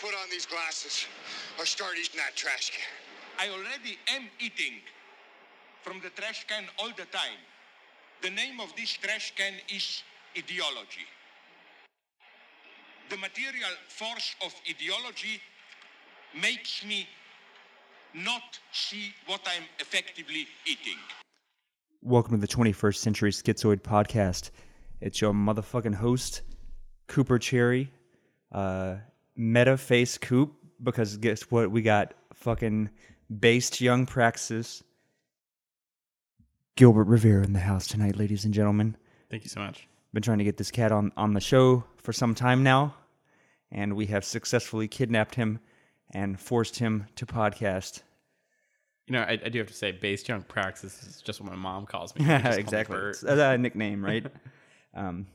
put on these glasses or start eating that trash can. I already am eating from the trash can all the time. The name of this trash can is ideology. The material force of ideology makes me not see what I'm effectively eating. Welcome to the 21st Century Schizoid Podcast. It's your motherfucking host, Cooper Cherry, uh, Meta Face Coop, because guess what? We got fucking based young praxis. Gilbert Rivera in the house tonight, ladies and gentlemen. Thank you so much. Been trying to get this cat on, on the show for some time now, and we have successfully kidnapped him and forced him to podcast. You know, I, I do have to say, based young praxis is just what my mom calls me. She just me exactly. Bert. A nickname, right? um,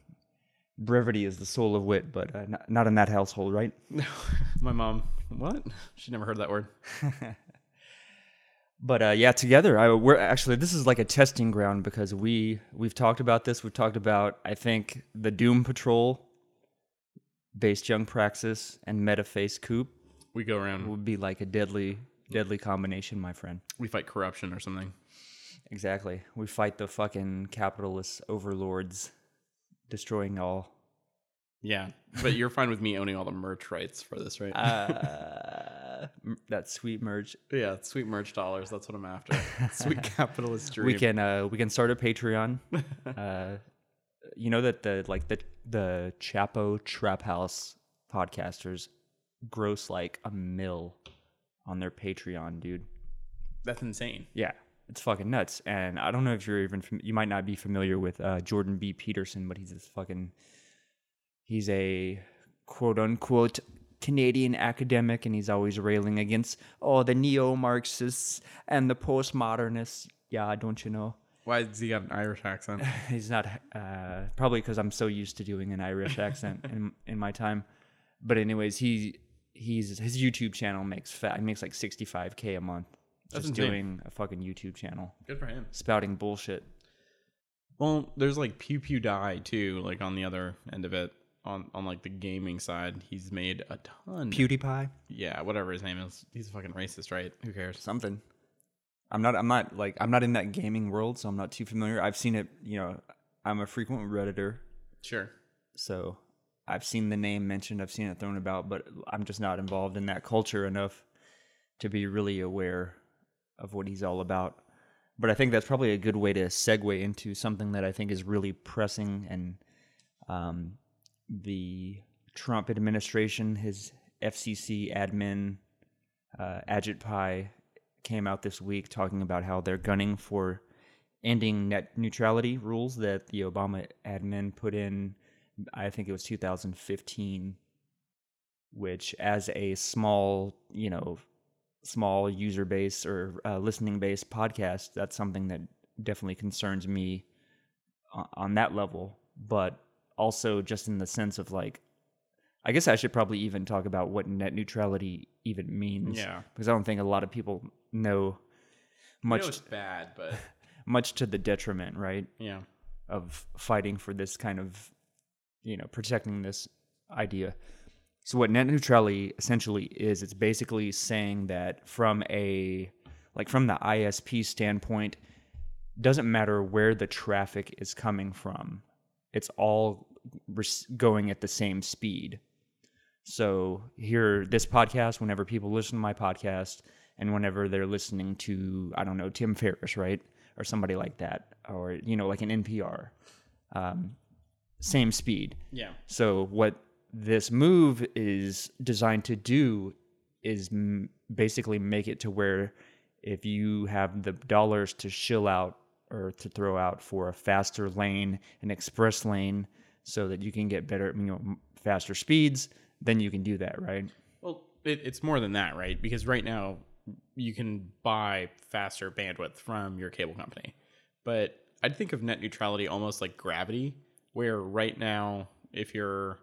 brevity is the soul of wit, but uh, not, not in that household, right? No, my mom. What? She never heard that word. But uh, yeah, together, I, we're actually this is like a testing ground because we we've talked about this. We've talked about I think the Doom Patrol, based Young Praxis, and Metaface Coop We go around, would be like a deadly deadly combination, my friend. we fight corruption or something. Exactly. We fight the fucking capitalist overlords, destroying all. Yeah, but you're fine with me owning all the merch rights for this, right? Uh, that sweet merch. yeah, sweet merch dollars. That's what I'm after. Sweet capitalist dream. We can uh we can start a Patreon. uh, you know that the like the the Chapo Trap House podcasters gross like a mill on their Patreon, dude. That's insane. Yeah, it's fucking nuts. And I don't know if you're even fam- you might not be familiar with uh, Jordan B. Peterson, but he's this fucking he's a quote unquote Canadian academic, and he's always railing against oh the neo Marxists and the postmodernists. Yeah, don't you know? Why does he got an Irish accent? He's not uh, probably because I'm so used to doing an Irish accent in in my time. But anyways, he he's his YouTube channel makes fat. Makes like 65k a month That's just insane. doing a fucking YouTube channel Good for him. spouting bullshit. Well, there's like Pew Pew Die too, like on the other end of it, on on like the gaming side. He's made a ton. PewDiePie, yeah, whatever his name is. He's a fucking racist, right? Who cares? something. I'm not. I'm not like. I'm not in that gaming world, so I'm not too familiar. I've seen it. You know, I'm a frequent redditor, Sure. so I've seen the name mentioned. I've seen it thrown about, but I'm just not involved in that culture enough to be really aware of what he's all about. But I think that's probably a good way to segue into something that I think is really pressing and um, the Trump administration, his FCC admin, uh, Ajit Pai, came out this week talking about how they're gunning for ending net neutrality rules that the Obama admin put in, I think it was 2015, which, as a small, you know, small user base or uh, listening base podcast, that's something that definitely concerns me on, on that level. But also just in the sense of like, I guess I should probably even talk about what net neutrality even means. Yeah. Because I don't think a lot of people know much I know it's bad, but much to the detriment, right? yeah. of fighting for this kind of, you know, protecting this idea. So what net neutrality essentially is, it's basically saying that from a like from the ISP standpoint, doesn't matter where the traffic is coming from. It's all res- going at the same speed. So here, this podcast, whenever people listen to my podcast, and whenever they're listening to, I don't know, Tim Ferriss, right, or somebody like that, or you know, like an NPR, um, same speed. Yeah. So what this move is designed to do is m- basically make it to where if you have the dollars to shill out or to throw out for a faster lane, an express lane, so that you can get better, you know, faster speeds, then you can do that, right? Well, it, it's more than that, right? Because right now you can buy faster bandwidth from your cable company. But I'd think of net neutrality almost like gravity, where right now, if you're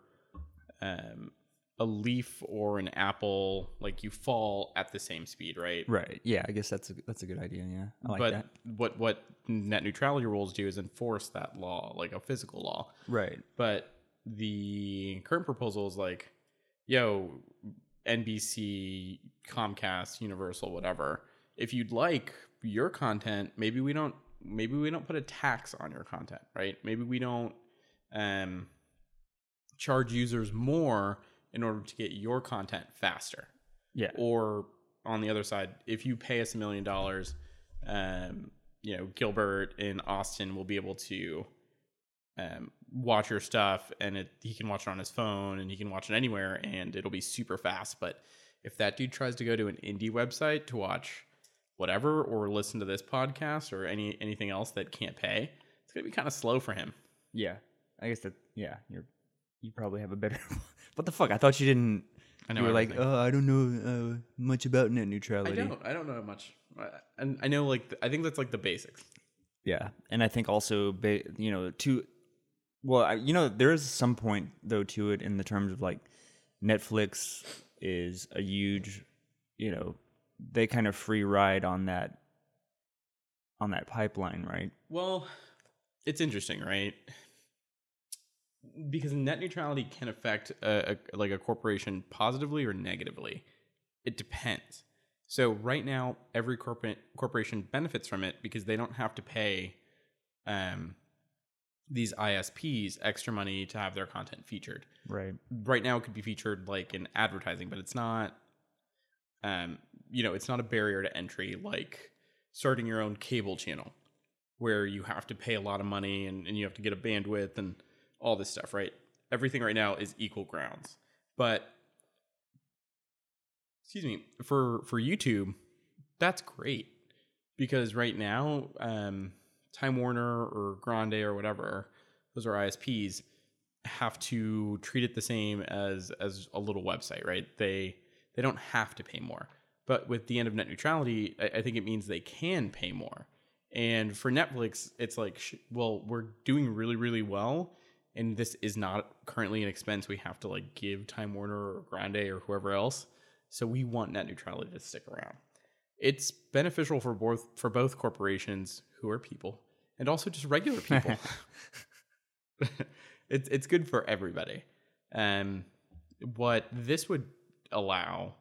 um, a leaf or an apple, like you fall at the same speed, right? Right. Yeah, I guess that's a that's a good idea. Yeah, I like but that. what what net neutrality rules do is enforce that law, like a physical law. Right. But the current proposal is like, yo, NBC, Comcast, Universal, whatever. If you'd like your content, maybe we don't maybe we don't put a tax on your content, right? Maybe we don't um, charge users more in order to get your content faster. Yeah. Or on the other side, if you pay us a million dollars, um, you know, Gilbert in Austin will be able to um, watch your stuff and it, he can watch it on his phone and he can watch it anywhere and it'll be super fast. But if that dude tries to go to an indie website to watch whatever or listen to this podcast or any anything else that can't pay, it's gonna be kind of slow for him. Yeah. I guess that. Yeah. You're. You probably have a better. what the fuck? I thought you didn't. I know You were like, oh, I don't know uh, much about net neutrality. I don't. I don't know much. I- And I know like I think that's like the basics. Yeah, and I think also, ba- you know, to well, I, you know, there is some point though to it in the terms of like Netflix is a huge, you know, they kind of free ride on that on that pipeline, right? Well, it's interesting, right? Because net neutrality can affect a, a, like a corporation positively or negatively. It depends. So right now, every corporate corporation benefits from it because they don't have to pay um, these ISPs extra money to have their content featured. Right. Right now, it could be featured like in advertising, but it's not. Um, you know, it's not a barrier to entry like starting your own cable channel where you have to pay a lot of money and, and you have to get a bandwidth and all this stuff, right? Everything right now is equal grounds. But excuse me, for for YouTube, that's great. Because right now, um, Time Warner or Grande or whatever, those are ISPs, have to treat it the same as as a little website, right? They they don't have to pay more. But with the end of net neutrality, I, I think it means they can pay more. And for Netflix, it's like, sh- well, we're doing really, really well, and this is not currently an expense we have to like give Time Warner or Grande or whoever else. So we want net neutrality to stick around. It's beneficial for both for both corporations who are people and also just regular people. it's it's good for everybody. Um, what this would allow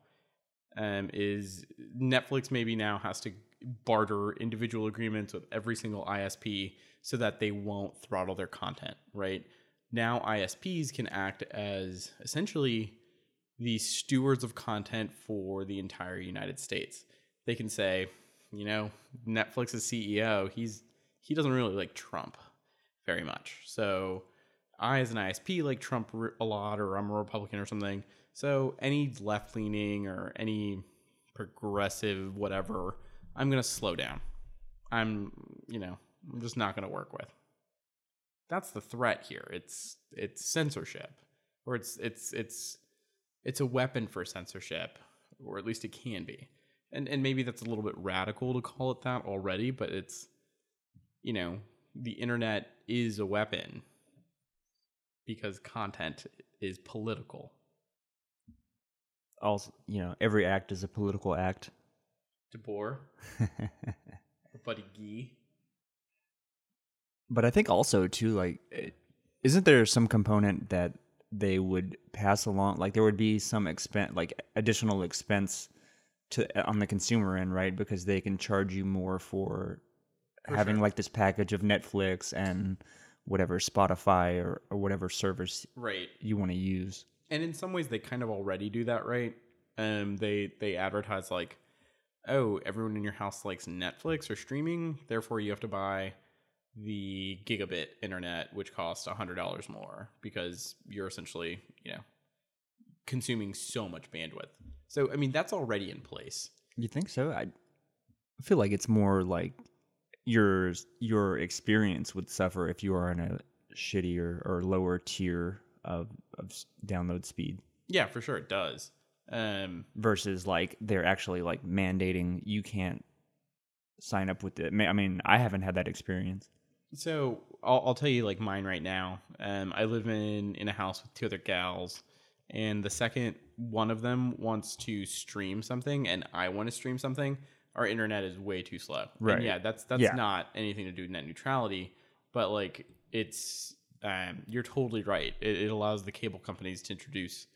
um, is Netflix maybe now has to barter individual agreements with every single ISP so that they won't throttle their content, right? Now ISPs can act as essentially the stewards of content for the entire United States. They can say, you know, Netflix's CEO, he's he doesn't really like Trump very much. So I, as an ISP, like Trump a lot, or I'm a Republican or something. So any left leaning or any progressive whatever, I'm gonna slow down. I'm, you know, I'm just not gonna work with. That's the threat here. It's it's censorship, or it's it's it's it's a weapon for censorship, or at least it can be. And and maybe that's a little bit radical to call it that already, but it's you know, the internet is a weapon because content is political. Also, you know, every act is a political act. DeBoer, Buddy Gee. But I think also too, like, isn't there some component that they would pass along? Like, there would be some expense, like additional expense to on the consumer end, right? Because they can charge you more for, having like this package of Netflix and whatever Spotify or, or whatever service Right. you want to use. and in some ways they kind of already do that right um they they advertise like oh everyone in your house likes netflix or streaming therefore you have to buy the gigabit internet which costs a hundred dollars more because you're essentially you know consuming so much bandwidth so i mean that's already in place You think so? I I feel like it's more like your your experience would suffer if you are in a shittier or lower tier of of download speed yeah for sure it does um versus like they're actually like mandating you can't sign up with it. I mean, I haven't had that experience. So I'll, I'll tell you like mine right now. Um, I live in in a house with two other gals, and the second one of them wants to stream something, and I want to stream something, our internet is way too slow. And Right. yeah, that's that's Yeah. not anything to do with net neutrality, but like it's um, you're totally right. It, it allows the cable companies to introduce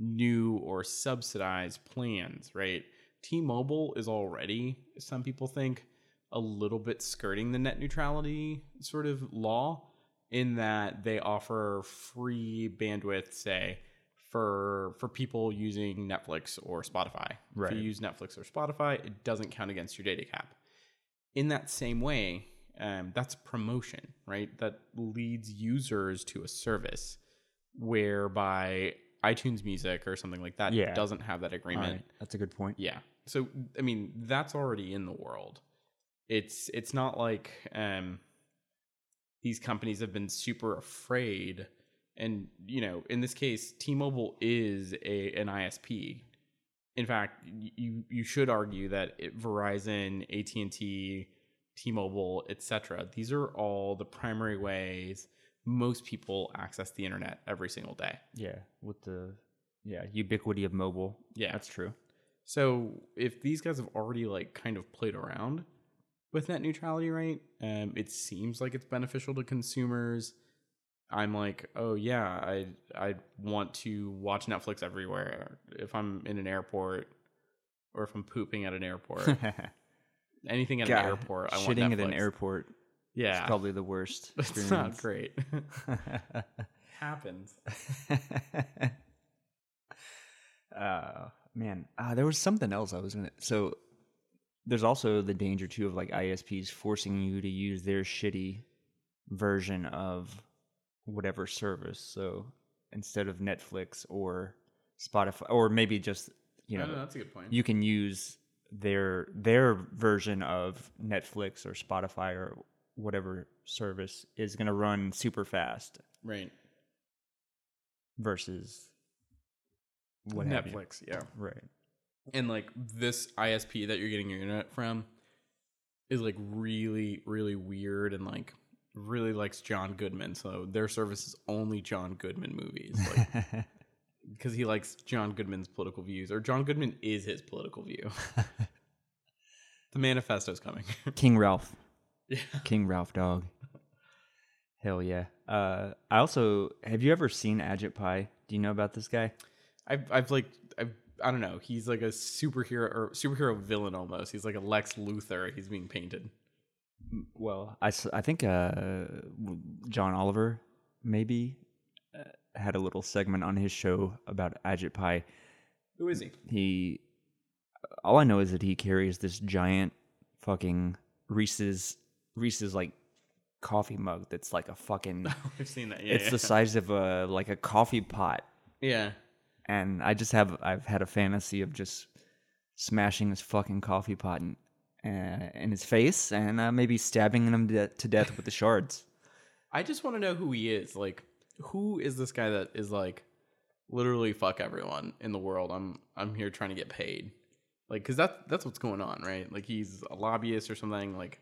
new or subsidized plans, right? T-Mobile is already, some people think, a little bit skirting the net neutrality sort of law in that they offer free bandwidth, say, for for people using Netflix or Spotify. Right. If you use Netflix or Spotify, it doesn't count against your data cap. In that same way, um, that's promotion, right? That leads users to a service whereby iTunes Music or something like that Yeah. doesn't have that agreement. Alright, That's a good point. Yeah. So I mean, that's already in the world. It's it's not like um these companies have been super afraid and you know, in this case T-Mobile is a an ISP. In fact, you you should argue that it, Verizon, AT&T, T-Mobile, etc. These are all the primary ways most people access the internet every single day. Yeah, with the yeah ubiquity of mobile. Yeah. that's true. So if these guys have already like kind of played around with net neutrality, right? Um, it seems like it's beneficial to consumers. I'm like, oh yeah, I I want to watch Netflix everywhere. If I'm in an airport or if I'm pooping at an airport, anything at God, an airport, I want shitting at an airport. Yeah, It's probably the worst. it's not great. Happens. uh man uh, there was something else i was gonna so there's also the danger too of like isps forcing you to use their shitty version of whatever service so instead of netflix or spotify or maybe just you know that's a good point. you can use their their version of netflix or spotify or whatever service is going to run super fast right. versus what. Netflix, yeah. right and like this ISP that you're getting your internet from is like really really weird and like really likes John Goodman so their service is only John Goodman movies like because he likes John Goodman's political views or John Goodman is his political view the manifesto's coming King Ralph. yeah King Ralph dog. Hell yeah. Uh, I also have you ever seen Ajit Pai? Do you know about this guy? I've I've like I don't know he's like a superhero or superhero villain almost he's like a Lex Luthor he's being painted Well, I, I think uh, John Oliver maybe uh, had a little segment on his show about Ajit Pai. who is he He, all I know is that he carries this giant fucking Reese's Reese's like coffee mug that's like a fucking. I've seen that yeah it's yeah. the size of a like a coffee pot. yeah and I just have I've had a fantasy of just smashing his fucking coffee pot in, uh, in his face and uh, maybe stabbing him to, to death with the shards. I just want to know who he is. Like, who is this guy that is like literally fuck everyone in the world? I'm I'm here trying to get paid. Like, cause that's that's what's going on, right? Like, he's a lobbyist or something. Like,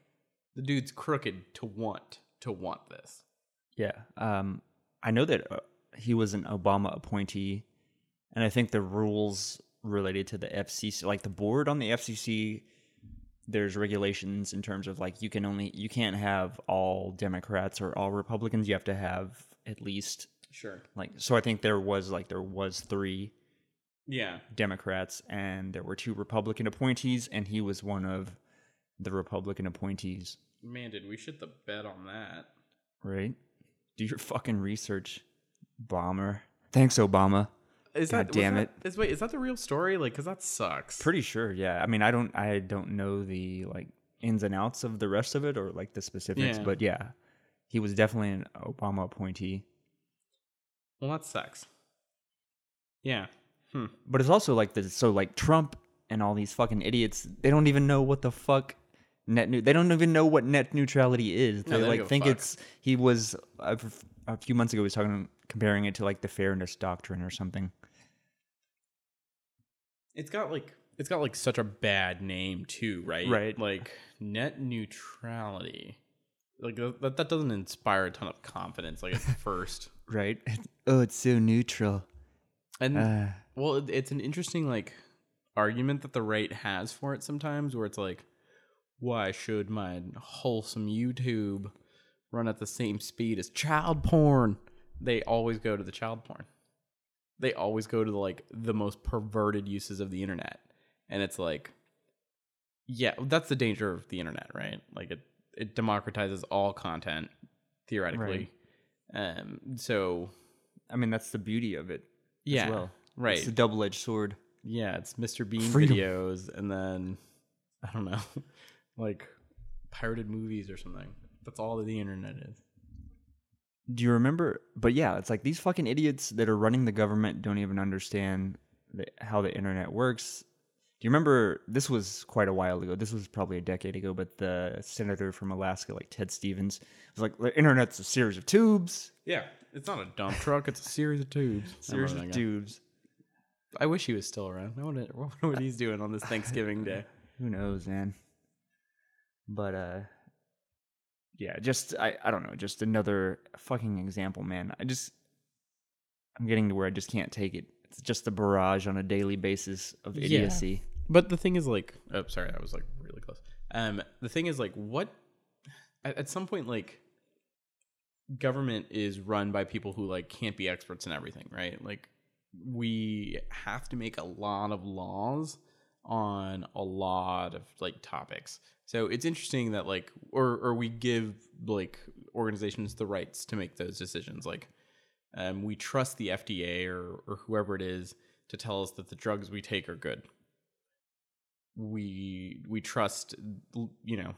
the dude's crooked to want to want this. Yeah, um, I know that uh, he was an Obama appointee, and I think the rules related to the FCC, like the board on the FCC, there's regulations in terms of like you can only you can't have all Democrats or all Republicans. You have to have at least Sure. like so. I think there was like there was three Yeah. Democrats and there were two Republican appointees, and he was one of the Republican appointees, Man, did we shit the bed on that? right? Do your fucking research, bomber. Thanks, Obama. Is God that damn it. that- Is wait, is that the real story? Like, cause that sucks. Pretty sure, yeah. I mean, I don't, I don't know the like ins and outs of the rest of it or like the specifics, Yeah. but yeah, he was definitely an Obama appointee. well, that sucks. Yeah. Hmm. But it's also like the so like Trump and all these fucking idiots. They don't even know what the fuck net. new. they don't even know what net neutrality is. No, They they like think fuck. it's he was a, a few months ago. He was talking comparing it to like the fairness doctrine or something. It's got like it's got like such a bad name too, right? Right. Like net neutrality. Like that, that doesn't inspire a ton of confidence like at first. Right? Oh, it's so neutral. And Uh, well, it- it's an interesting like argument that the right has for it sometimes where it's like why should my wholesome YouTube run at the same speed as child porn? They always go to the child porn. They always go to the, like the most perverted uses of the internet, and it's like, yeah, that's the danger of the internet, right? Like it it democratizes all content theoretically. Um, so I mean, that's the beauty of it. yeah, as well. right. It's a double edged sword. Yeah, it's Mr. Bean Freedom. videos and then I don't know, like pirated movies or something. That's all that the internet is. Do you remember? But yeah, it's like these fucking idiots that are running the government don't even understand the, how the internet works. Do you remember? This was quite a while ago. This was probably a decade ago. But the senator from Alaska, like Ted Stevens, was like, "The internet's a series of tubes, Yeah, it's not a dump truck; it's a series of tubes. series of remember that guy. tubes." I wish he was still around. I wonder what he's doing on this Thanksgiving day. Who knows, man? But uh, yeah, just I I don't know, just another fucking example, man. I just I'm getting to where I just can't take it. It's just a barrage on a daily basis of Yeah. idiocy. But the thing is, like, oh, sorry, I was like really close. Um, the thing is, like, what at, at some point, like, government is run by people who like can't be experts in everything, right? Like, we have to make a lot of laws on a lot of like topics. So it's interesting that like, or or we give like organizations the rights to make those decisions. Like, um, we trust the FDA or or whoever it is to tell us that the drugs we take are good we we trust you know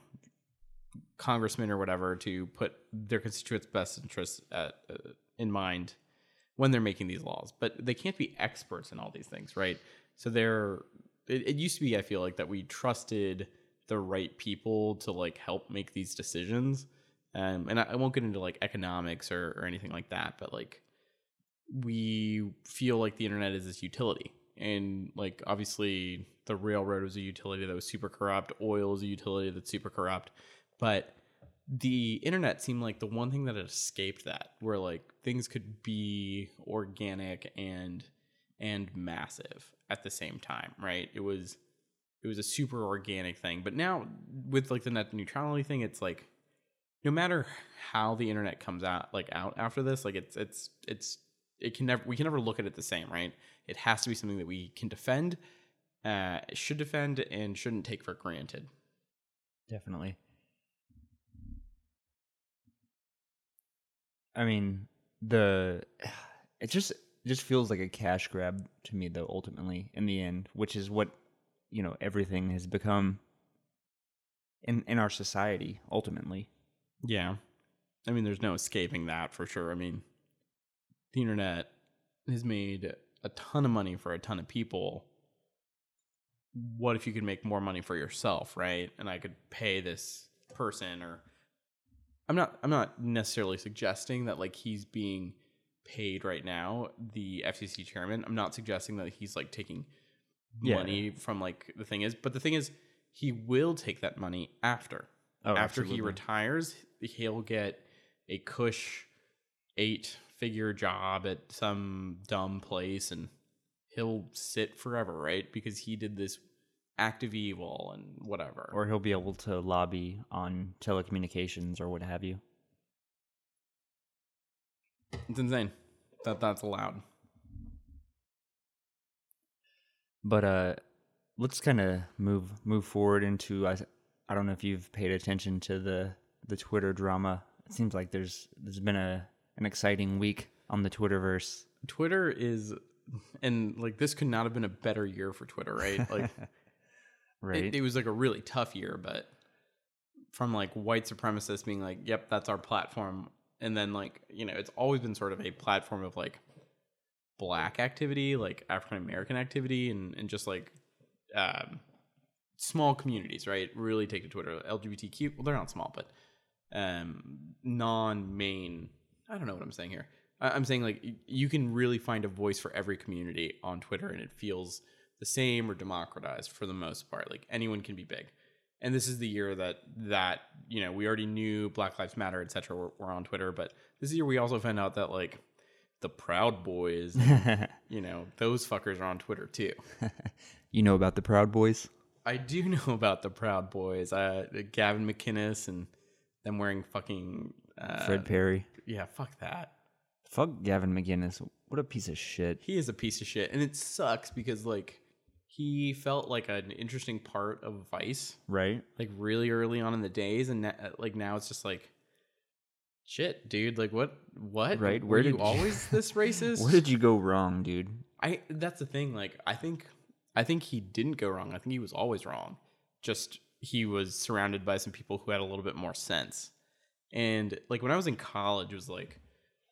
congressmen or whatever to put their constituents' best interests at, uh, in mind when they're making these laws. But they can't be experts in all these things, right? So they're. It, it used to be, I feel like, that we trusted the right people to like help make these decisions. Um, and I, I won't get into like economics or, or anything like that, but like we feel like the internet is this utility. And like obviously the railroad was a utility that was super corrupt. Oil is a utility that's super corrupt. But the internet seemed like the one thing that had escaped that where like things could be organic and and massive at the same time right? It was it was a super organic thing. But now with like the net neutrality thing it's like no matter how the internet comes out like out after this like it's it's it's it can never we can never look at it the same right? It has to be something that we can defend uh should defend and shouldn't take for granted. Definitely. I mean, the it just it just feels like a cash grab to me though ultimately in the end, which is what, you know, everything has become in in our society ultimately. yeah. I mean there's no escaping that for sure. I mean the internet has made a ton of money for a ton of people. What if you could make more money for yourself right? And i could pay this person or i'm not i'm not necessarily suggesting that like he's being paid right now the fcc chairman i'm not suggesting that he's like taking Yeah. money from like the thing is but the thing is he will take that money after Oh, after he retires he'll get a cush eight figure job at some dumb place and he'll sit forever right because he did this act of evil and whatever Or he'll be able to lobby on telecommunications or what have you. It's insane that that's allowed But uh let's kind of move move forward into I I don't know if you've paid attention to the the Twitter drama. It seems like there's there's been a an exciting week on the Twitterverse. twitter is and like this could not have been a better year for twitter right like Right. it, it was like a really tough year, but from like white supremacists being like, "Yep, that's our platform," and then like you know, it's always been sort of a platform of like black activity, like African American activity, and and just like um, small communities, right? Really take to Twitter. LGBTQ, well, they're not small, but um, non-main. I don't know what I'm saying here. I- I'm saying like y- you can really find a voice for every community on Twitter, and it feels the same or democratized for the most part. Like anyone can be big, and this is the year that that you know we already knew Black Lives Matter, etc. Were, were on Twitter, but this year we also found out that like the Proud Boys, you know, those fuckers are on Twitter too. you know about the Proud Boys? I do know about the Proud Boys. Uh, Gavin McInnes and them wearing fucking uh, Fred Perry. Yeah, fuck that. Fuck Gavin McGinnis. What a piece of shit. he is a piece of shit, and it sucks because like he felt like an interesting part of Vice, Right? like really early on in the days, and na- like now it's just like. Shit, dude! Like, what? What? Right, Were where you did you- always this racist? Where did you go wrong, dude? I that's the thing. Like I think I think he didn't go wrong. I think he was always wrong. Just he was surrounded by some people who had a little bit more sense. And like when I was in college, it was like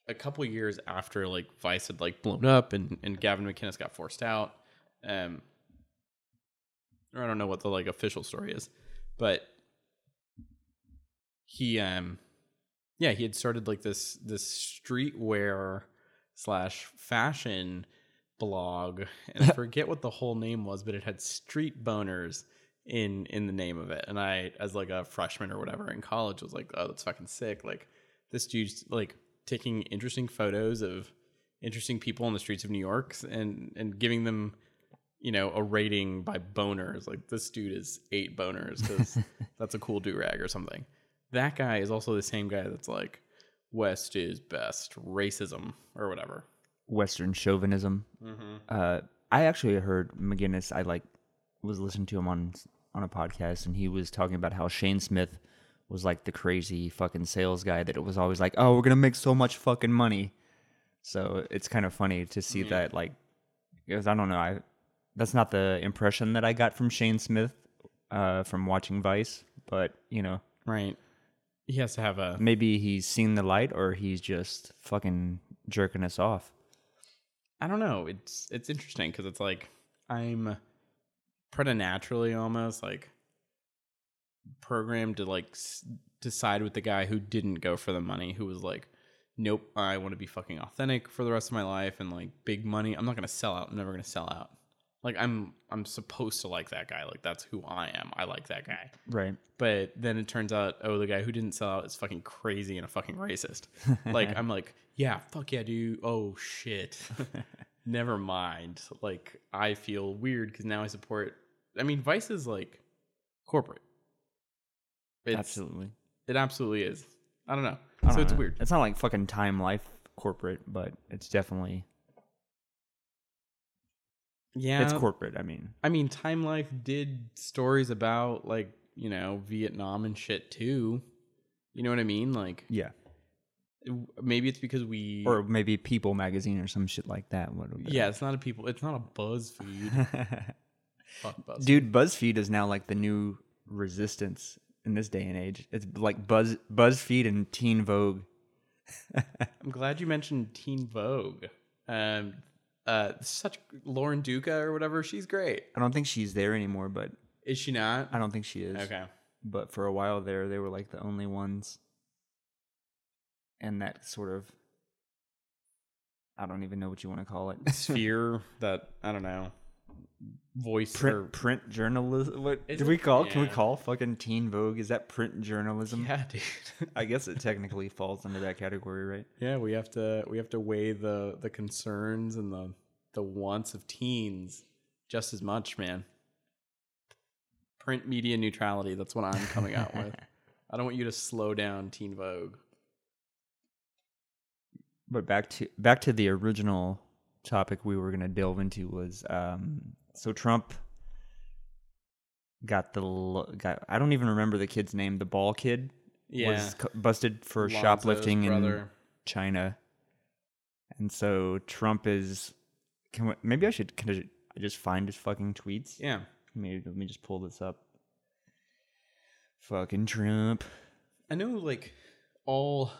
a couple years after like Vice had like blown up and and Gavin McInnes got forced out. Um, or I don't know what the like official story is, but he um yeah he had started like this this streetwear slash fashion blog and i forget what the whole name was but it had street boners in in the name of it. And i as like a freshman or whatever in college was like oh that's fucking sick. Like this dude's like taking interesting photos of interesting people on the streets of new york and and giving them you know a rating by boners like this dude is eight boners because that's a cool do-rag or something that guy is also the same guy that's like west is best racism or whatever Western chauvinism. Uh, I actually heard McGinnis. I like was listening to him on on a podcast, and he was talking about how Shane Smith was like the crazy fucking sales guy that it was always like, oh, we're gonna make so much fucking money. So it's kind of funny to see that, like, because I don't know, I that's not the impression that I got from Shane Smith uh, from watching Vice, but you know, right he has to have a maybe he's seen the light or he's just fucking jerking us off. I don't know. It's it's interesting because it's like I'm preternaturally almost like programmed to like s- decide with the guy who didn't go for the money, who was like, nope, I want to be fucking authentic for the rest of my life and like big money. I'm not gonna sell out. I'm never gonna sell out. Like I'm I'm supposed to like that guy. Like that's who I am. I like that guy. Right. But then it turns out, oh, the guy who didn't sell out is fucking crazy and a fucking racist. like I'm like, yeah, fuck yeah, dude. Oh shit. Never mind. Like I feel weird because now I support. I mean, Vice is like corporate. It's, Absolutely. It absolutely is. I don't know. I so don't it's know. weird. It's not like fucking Time Life corporate, but it's definitely Yeah, it's corporate. I mean, I mean, Time Life did stories about like you know Vietnam and shit too. You know what I mean? Like yeah, maybe it's because we or maybe People magazine or some shit like that. What yeah, it's not a people. It's not a BuzzFeed. Fuck BuzzFeed. dude, BuzzFeed is now like the new resistance in this day and age. It's like Buzz BuzzFeed and Teen Vogue. I'm glad you mentioned Teen Vogue. Um, uh, such Lauren Duca or whatever. She's great. I don't think she's there anymore, but Is she not? I don't think she is. Okay. But for a while there, they were like the only ones. And that sort of, I don't even know what you want to call it. Sphere that I don't know. Voice print or print journalism. What do we call? Can we call fucking Teen Vogue? Is that print journalism? yeah, dude. I guess it technically falls under that category, right? yeah, we have to we have to weigh the the concerns and the the wants of teens just as much, man. Print media neutrality. That's what I'm coming out with. I don't want you to slow down Teen Vogue. But back to back to the original topic we were going to delve into was um so Trump got the got I don't even remember the kid's name, the ball kid Yeah. was busted for Lonzo's shoplifting in. China. And so Trump is can we, maybe I should can I just find his fucking tweets? Yeah. Maybe let me just pull this up. Fucking Trump. I know like all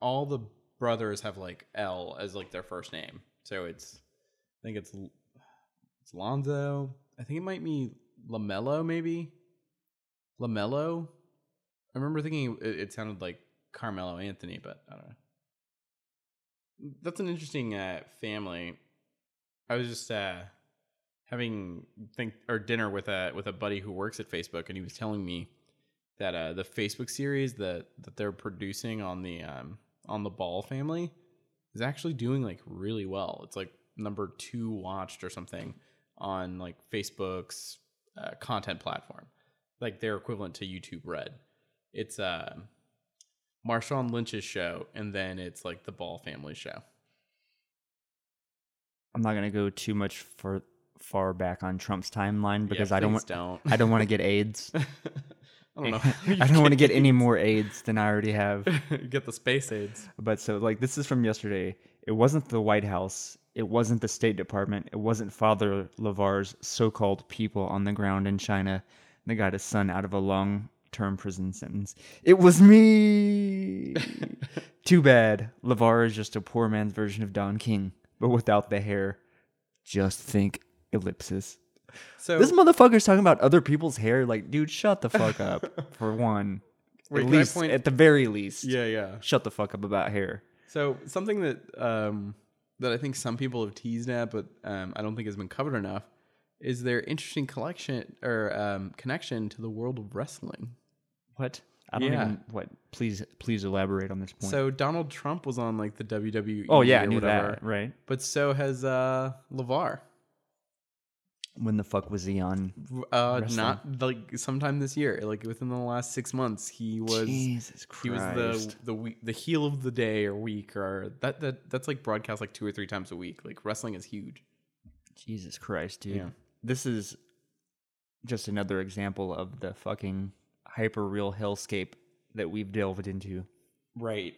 all the brothers have like L as like their first name. So it's I think it's it's Lonzo. I think it might be LaMelo maybe. LaMelo. I remember thinking it, it sounded like Carmelo Anthony, but I don't know. That's an interesting uh, family. I was just uh, having think or dinner with a with a buddy who works at Facebook, and he was telling me that uh, the Facebook series that that they're producing on the um, on the Ball family is actually doing like really well. It's like number two watched or something on like Facebook's uh, content platform, like their equivalent to YouTube Red. It's uh, Marshawn Lynch's show, and then it's like the Ball family show. I'm not gonna go too much for far back on Trump's timeline because I don't want don't. I don't want to get AIDS. I don't know. I don't want to get any more AIDS than I already have. get the space aids. But so like this is from yesterday. It wasn't the White House. It wasn't the State Department. It wasn't Father LaVar's so-called people on the ground in China that got his son out of a long-term prison sentence. It was me. Too bad. LaVar is just a poor man's version of Don King, but without the hair. Just think ellipsis. So This motherfucker's talking about other people's hair. Like, dude, shut the fuck up. For one, Wait, at least, point- at the very least, yeah, yeah. shut the fuck up about hair. So something that um, that I think some people have teased at, but um, I don't think has been covered enough, is their interesting collection or um, connection to the world of wrestling. What? I don't Yeah. even. What? Please, please elaborate on this point. So Donald Trump was on like the WWE. oh yeah, I knew whatever, that. Right? But so has uh, LaVar. When the fuck was he on? Uh, Wrestling. not like sometime this year, like within the last six months, he was Jesus Christ. he was the the the heel of the day or week or that that that's like broadcast like two or three times a week. Like wrestling is huge. Jesus Christ, dude. Yeah. This is just another example of the fucking hyper real hellscape that we've delved into. Right.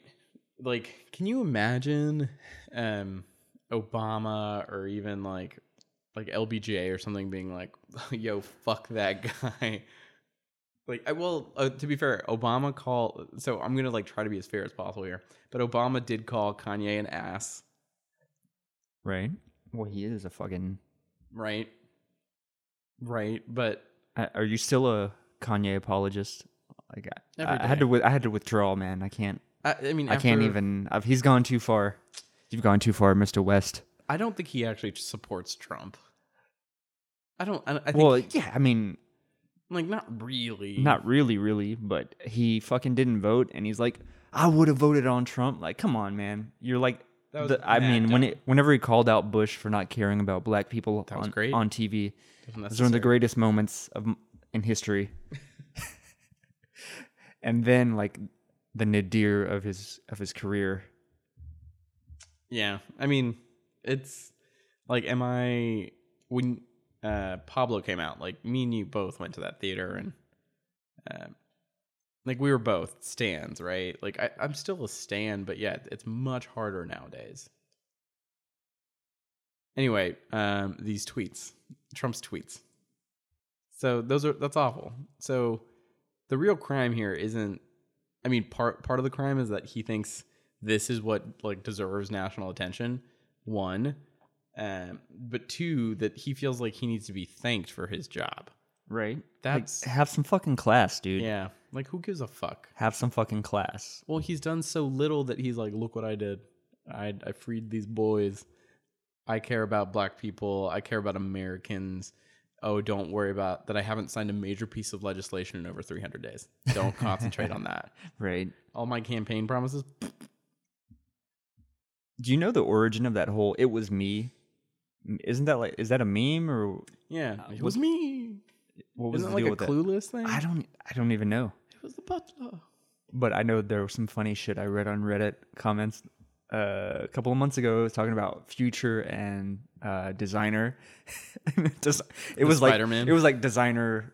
Like, can you imagine um Obama or even like like LBJ or something being like, "Yo, fuck that guy." Like, I will. Uh, to be fair, Obama called. So I'm gonna like try to be as fair as possible here. But Obama did call Kanye an ass, Right? Well, he is a fucking. right? Right. But I- Are you still a Kanye apologist? Like I, Every I, had day. to. wi- I had to withdraw, man. I can't. I, I mean, I can't after- even. I've, he's gone too far. You've gone too far, Mr. West. I don't think he actually supports Trump. I don't. I, I think. Well, yeah. I mean, like, not really. not really, really, but he fucking didn't vote, and he's like, I would have voted on Trump. Like, come on, man. You're like, That was the, I mad mean, when dumb. it, whenever he called out Bush for not caring about black people That was on, great. on TV, it was one of the greatest moments of m- in history. and then, like, the nadir of his of his career. Yeah, I mean, it's like, am I when uh Pablo came out? Like, me and you both went to that theater, and uh, like we were both stands, right? Like, I, I'm still a stand, but yeah, it's much harder nowadays. Anyway, um, these tweets, Trump's tweets. So those are that's awful. So the real crime here isn't. I mean, part part of the crime is that he thinks this is what like deserves national attention. One, um, but two, that he feels like he needs to be thanked for his job. Right? That's- like, have some fucking class, dude. Yeah, like who gives a fuck? Have some fucking class. Well, he's done so little that he's like, look what I did. I I freed these boys. I care about black people. I care about Americans. Oh, don't worry about that. I haven't signed a major piece of legislation in over 300 days. Don't concentrate on that. Right? All my campaign promises. Do you know the origin of that whole "it was me"? Isn't that like is that a meme or Yeah, uh, it was me. what was Isn't it the like a with that? clueless thing? I don't I don't even know. It was the butler. But I know there was some funny shit I read on Reddit comments uh, a couple of months ago. Talking about Future and uh, Desiigner. It was Spider-Man? like it was like Desiigner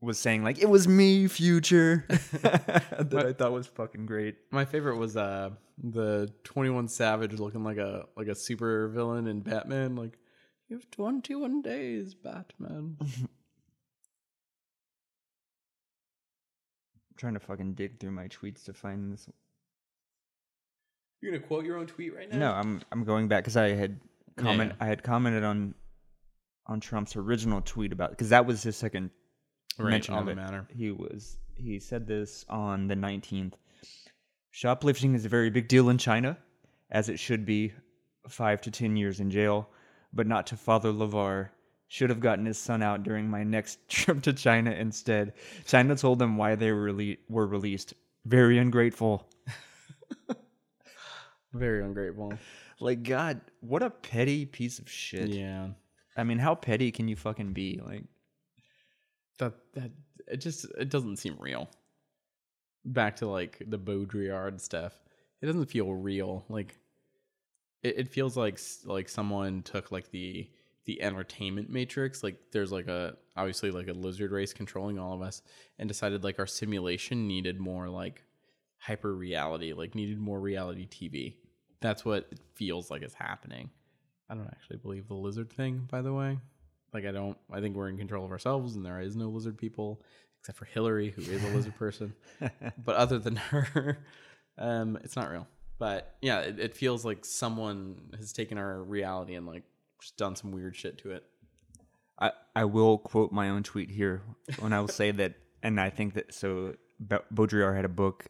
was saying like it was me, Future. that I thought was fucking great. My favorite was uh the 21 Savage looking like a like a super villain in Batman. Like you have 21 days, Batman. I'm trying to fucking dig through my tweets to find this. You're gonna quote your own tweet right now? No, I'm I'm going back because I had comment Yeah. I had commented on on Trump's original tweet about because that was his second Right, mention on of the it. matter. He was he said this on the 19th. Shoplifting is a very big deal in China, as it should be. Five to ten years in jail, but not to Father LaVar. Should have gotten his son out during my next trip to China instead. China told them why they were, rele- were released. Very ungrateful. Very ungrateful. Like God, what a petty piece of shit. Yeah. I mean, how petty can you fucking be? Like, That that it just it doesn't seem real. Back to like the Baudrillard stuff. It doesn't feel real. Like it, it feels like like someone took like the the entertainment matrix like there's like a obviously like a lizard race controlling all of us and decided like our simulation needed more like hyper reality like needed more reality tv that's what it feels like is happening. I don't actually believe the lizard thing by the way. Like i don't i think we're in control of ourselves and there is no lizard people except for hillary who is a lizard person. But other than her um it's not real. But yeah it, it feels like someone has taken our reality and like just done some weird shit to it. I, I will quote my own tweet here when I will say that, and I think that so Ba- Baudrillard had a book,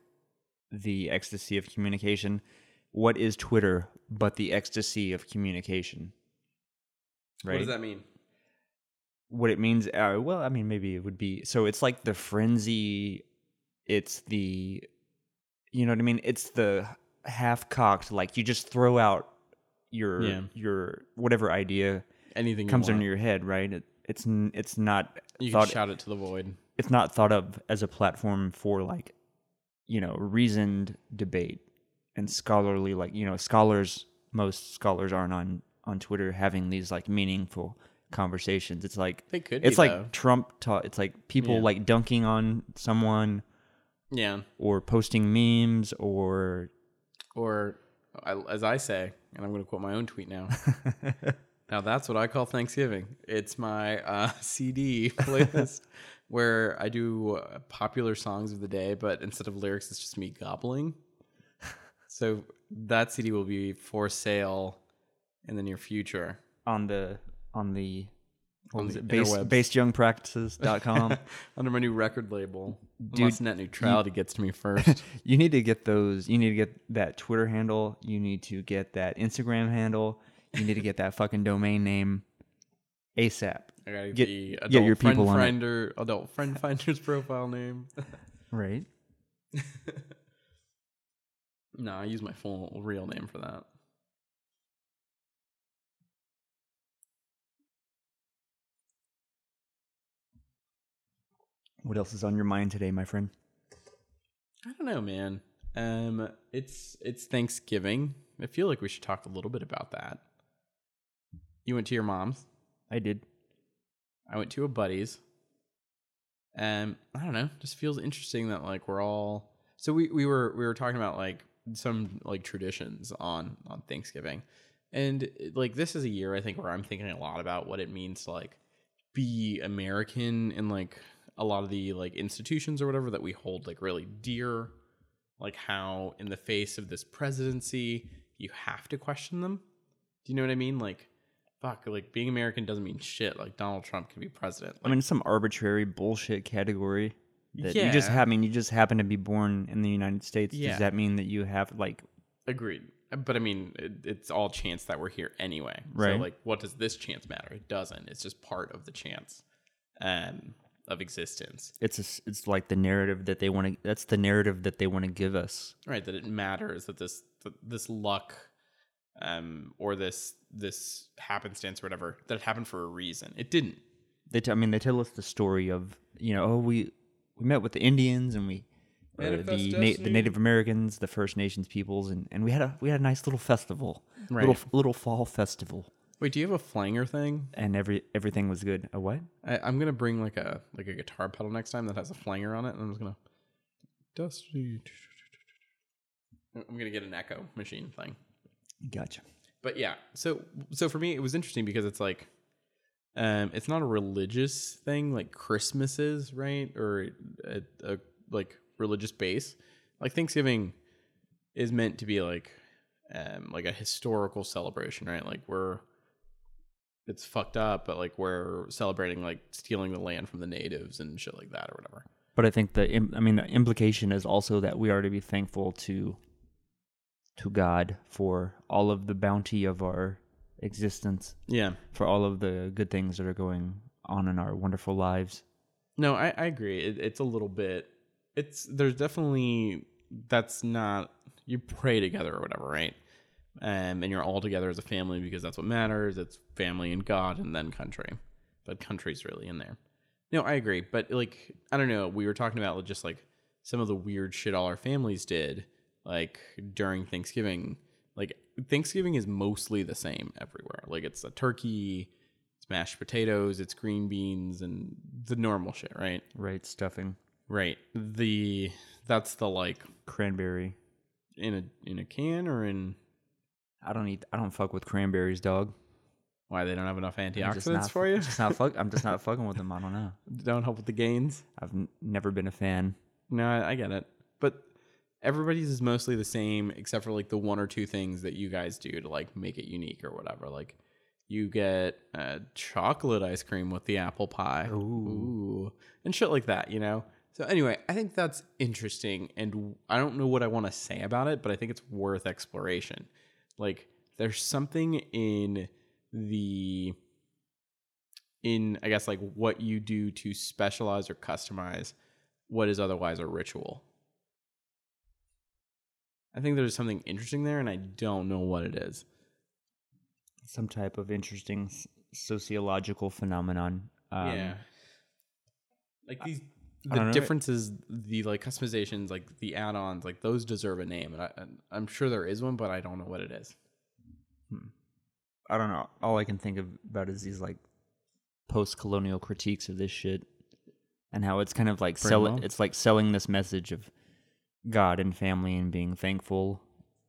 The Ecstasy of Communication. What is Twitter but the ecstasy of communication? Right. what does that mean what it means uh, well i mean maybe it would be so it's like the frenzy it's the you know what i mean it's the half cocked like you just throw out your Yeah. your whatever idea anything comes into your head right it, it's it's not you can thought shout it to the void it's not thought of as a platform for like you know reasoned debate and scholarly like you know scholars most scholars aren't on on twitter having these like meaningful conversations. It's like They could it's be, like though. trump taught it's like people Yeah. like dunking on someone yeah. or posting memes or or as i say and i'm going to quote my own tweet now. Now that's what i call thanksgiving. It's my uh, cd playlist where i do uh, popular songs of the day but instead of lyrics it's just me gobbling. So that cd will be for sale in the near future. On the on the what On was the it? Base basedyoungpractices.com under my new record label. Dude, unless net neutrality gets to me first. You need to get those you need to get that twitter handle you need to get that instagram handle you need to get that fucking domain name asap I gotta Get- the get adult your friend people finder, adult friend finder's profile name. right no, I use my full real name for that. what else is on your mind today my friend I don't know, man. Um, it's it's Thanksgiving. I feel like we should talk a little bit about that. You went to your mom's. i did I went to a buddy's. And I don't know. Just feels interesting that like we're all. So we we were we were talking about like some like traditions on on Thanksgiving, and like this is a year I think where I'm thinking a lot about what it means to like be American in like a lot of the like institutions or whatever that we hold like really dear. Like how in the face of this presidency you have to question them. Do you know what I mean? Like fuck, like being American doesn't mean shit. Like Donald Trump can be president. i mean some arbitrary bullshit category that you just have I mean you just happen to be born in the united states Yeah. does that mean that you have like Agreed. But I mean, it, it's all chance that we're here anyway. Right. So, like, what does this chance matter? It doesn't. It's just part of the chance um, of existence, it's a it's like the narrative that they want to that's the narrative that they want to give us right? That it matters that this that this luck, um, or this this happenstance or whatever that it happened for a reason. It didn't. they t- I mean they tell us the story of you know oh we we met with the Indians and we or the na- the Native Americans the First Nations peoples and, and we had a we had a nice little festival little Right. little fall festival Wait, do you have a flanger thing? and every everything was good a what I, I'm gonna bring like a like a guitar pedal next time that has a flanger on it, and I'm just gonna dusty. I'm gonna get an echo machine thing. Gotcha. But yeah so so for me it was interesting because it's like um it's not a religious thing like christmas is right? Or a, a like religious base. Like thanksgiving is meant to be like um like a historical celebration right? Like we're it's fucked up but like we're celebrating like stealing the land from the natives and shit like that or whatever. But I think the im- I mean the implication is also that we are to be thankful to to God for all of the bounty of our existence yeah for all of the good things that are going on in our wonderful lives No, I, I agree. It, it's a little bit. It's there's definitely that's not you pray together or whatever, right? Um, and you're all together as a family because that's what matters. It's family and God, and then country. But country's really in there. No, I agree. But like, I don't know. We were talking about just like some of the weird shit all our families did, like during Thanksgiving. Like Thanksgiving is mostly the same everywhere. Like it's a turkey, it's mashed potatoes, it's green beans, and the normal shit, right? Right, stuffing, Right. The that's the like cranberry. in a in a can or in I don't eat. I don't fuck with cranberries, dog. why they don't have enough antioxidants not, for you. Just not fuck. I'm just not fucking with them. I don't know. don't help with the gains. I've n- never been a fan. No, I, I get it. But everybody's is mostly the same except for like the one or two things that you guys do to like make it unique or whatever. Like you get uh, chocolate ice cream with the apple pie. Ooh. And shit like that, you know? So anyway, I think that's interesting and I don't know what I want to say about it, but I think it's worth exploration. Like there's something in the in I guess like what you do to specialize or customize what is otherwise a ritual. I think there's something interesting there, and I don't know what it is. Some type of interesting sociological phenomenon. Um, yeah, like these the know. differences, the like customizations, like the add-ons, like those deserve a name, and I, I'm sure there is one, but I don't know what it is. I don't know. All I can think of about is these like post-colonial critiques of this shit, and how it's kind of like Bring sell. 'em on. It's like selling this message of God and family and being thankful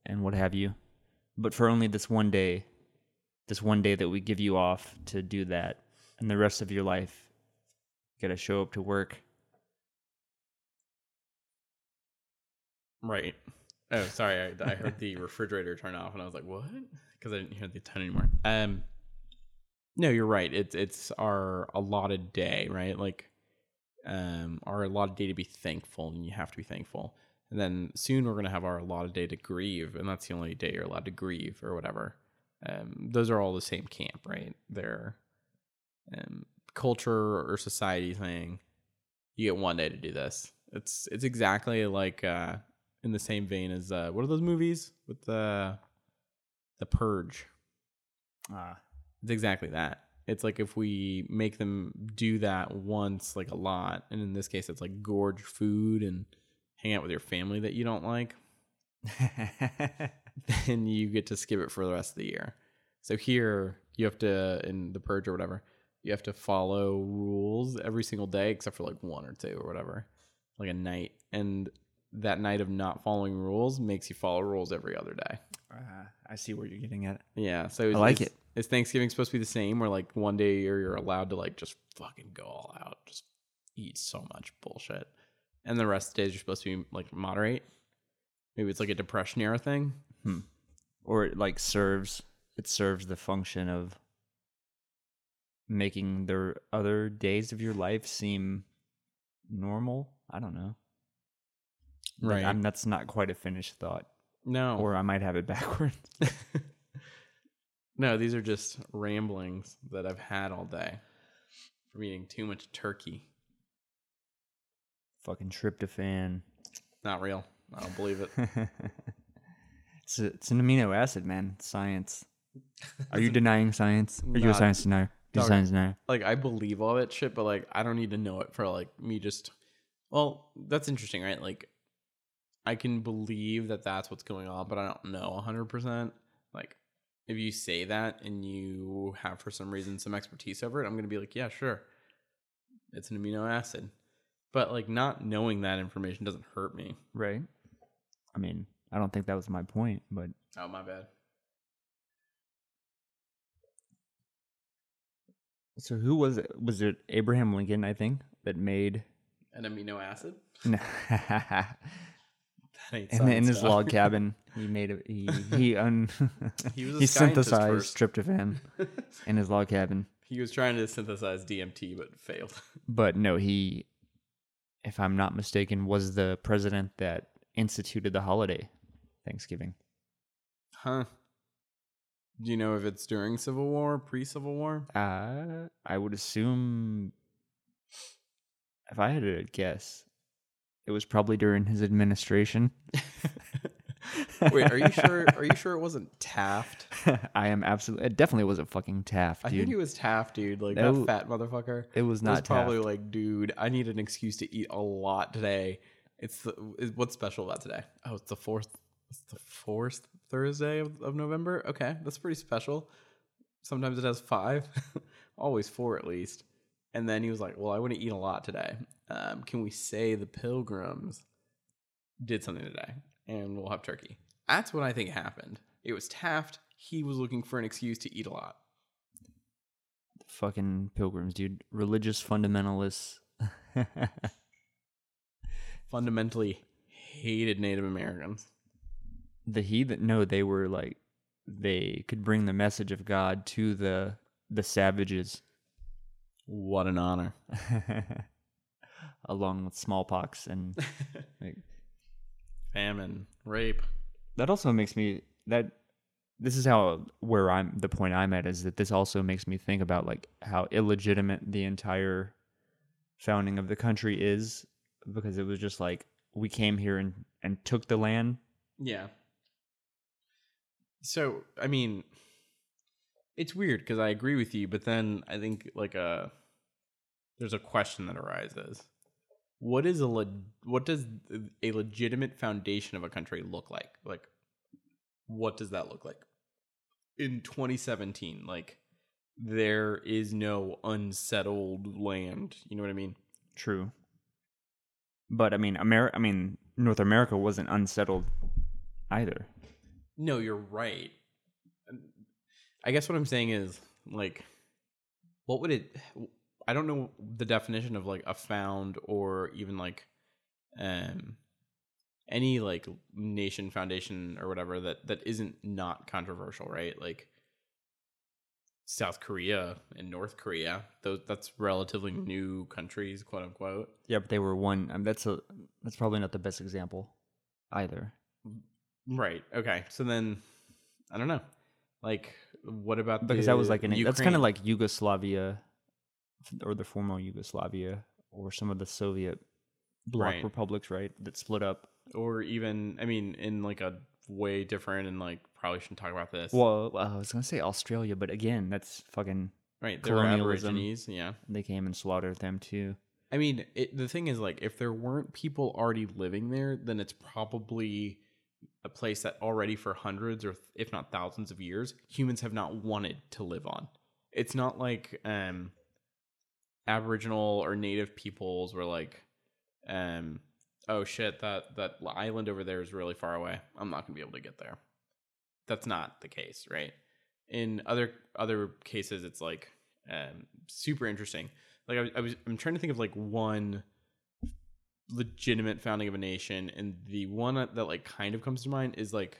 and what have you, but for only this one day, this one day that we give you off to do that, and the rest of your life, you gotta show up to work. Right. Oh, sorry. I, I heard the refrigerator turn off, and I was like, "What?" Because I didn't hear the tone anymore. Um, no, you're right. It's it's our allotted day, right? Like, um, our allotted day to be thankful, and you have to be thankful. And then soon we're gonna have our allotted day to grieve, and that's the only day you're allowed to grieve or whatever. Um, those are all the same camp, right? They're um, culture or society thing. You get one day to do this. It's it's exactly like uh, in the same vein as uh, what are those movies with the the purge? Ah, It's exactly that. It's like if we make them do that once, like a lot, and in this case, it's like gorge food and hang out with your family that you don't like, then you get to skip it for the rest of the year. So here, you have to in the purge or whatever, you have to follow rules every single day except for like one or two or whatever, like a night. And that night of not following rules makes you follow rules every other day. Ah, I see where you're getting at. Yeah, so is, like it. Is Thanksgiving supposed to be the same, where like one day you're, you're allowed to like just fucking go all out, just eat so much bullshit, and the rest of the days you're supposed to be like moderate? Maybe it's like a depression era thing. Hmm. or it like serves it serves the function of making the other days of your life seem normal i don't know Like, Right. I'm, that's not quite a finished thought No, or i might have it backwards no, these are just ramblings that I've had all day from eating too much turkey. Fucking tryptophan Not real. I don't believe it. it's, a, it's an amino acid man science are you denying science are you a Not- science denier you a Dog. science denier like I believe all that shit, but like I don't need to know it for like me just. Well, that's interesting, right? Like, I can believe that that's what's going on, but I don't know hundred percent. Like, if you say that and you have for some reason some expertise over it, I'm gonna be like, yeah, sure, it's an amino acid. But like, not knowing that information doesn't hurt me. right i mean i don't think that was my point but Oh, my bad. so who was it was it abraham lincoln i think that made An amino acid. That ain't in, in science, his dog. log cabin, he made a he he un He was a he scientist synthesized first. tryptophan in his log cabin. He was trying to synthesize DMT, but failed. But no, he, if I'm not mistaken, was the president that instituted the holiday, Thanksgiving. Huh. Do you know if it's during Civil War, pre Civil War? Uh, I would assume, if I had to guess, it was probably during his administration. Wait, are you sure? Are you sure it wasn't Taft? I am absolutely. It definitely wasn't fucking Taft, Dude. I think it was Taft, dude. Like No. that fat motherfucker. It was It not was probably Taft. like, dude, I need an excuse to eat a lot today. It's the, what's special about today? Oh, it's the fourth It's the fourth Thursday of, of November. Okay, that's pretty special. Sometimes it has five, always four at least. And then he was like, "Well, I want to eat a lot today. Um, can we say the Pilgrims did something today, and we'll have turkey?" That's what I think happened. It was Taft. He was looking for an excuse to eat a lot. Fucking pilgrims, dude. Religious fundamentalists. Fundamentally hated Native Americans. the heathen no they were like they could bring the message of god to the the savages What an honor. along with smallpox and like, Famine, rape. that also makes me that this is how where i'm the point i'm at is that this also makes me think about like how illegitimate the entire founding of the country is because it was just like we came here and and took the land Yeah. So, I mean, it's weird because I agree with you, but then I think like a there's a question that arises. What is a le- what does a legitimate foundation of a country look like? Like what does that look like? In 2017, like there is no unsettled land, you know what I mean? True. But I mean, America. I mean, North America wasn't unsettled either. No, you're right. I guess what I'm saying is like, what would it? I don't know the definition of like a found or even like, um, any like nation foundation or whatever that that isn't not controversial, right? Like South Korea and North Korea, those that's relatively new countries, quote unquote. Yeah, but they were one. I mean, that's a. That's probably not the best example, either. Right. Okay. So then, I don't know. Like, what about Because that was like an. That's kind of like Yugoslavia, or the former Yugoslavia, or some of the Soviet bloc Right. republics, right? That split up. or even I mean in like a way different and like probably shouldn't talk about this. Well, I was gonna say Australia, but again, that's fucking. right, there were colonialism. Aborigines, yeah. They came and slaughtered them too. I mean, it, the thing is like if there weren't people already living there, then it's probably a place that already for hundreds or if not thousands of years humans have not wanted to live on. It's not like um aboriginal or native peoples were like um oh shit that that island over there is really far away. I'm not to be able to get there. That's not the case, right? In other other cases it's like um super interesting. Like I, I was I'm trying to think of like one legitimate founding of a nation and the one that, that like kind of comes to mind is like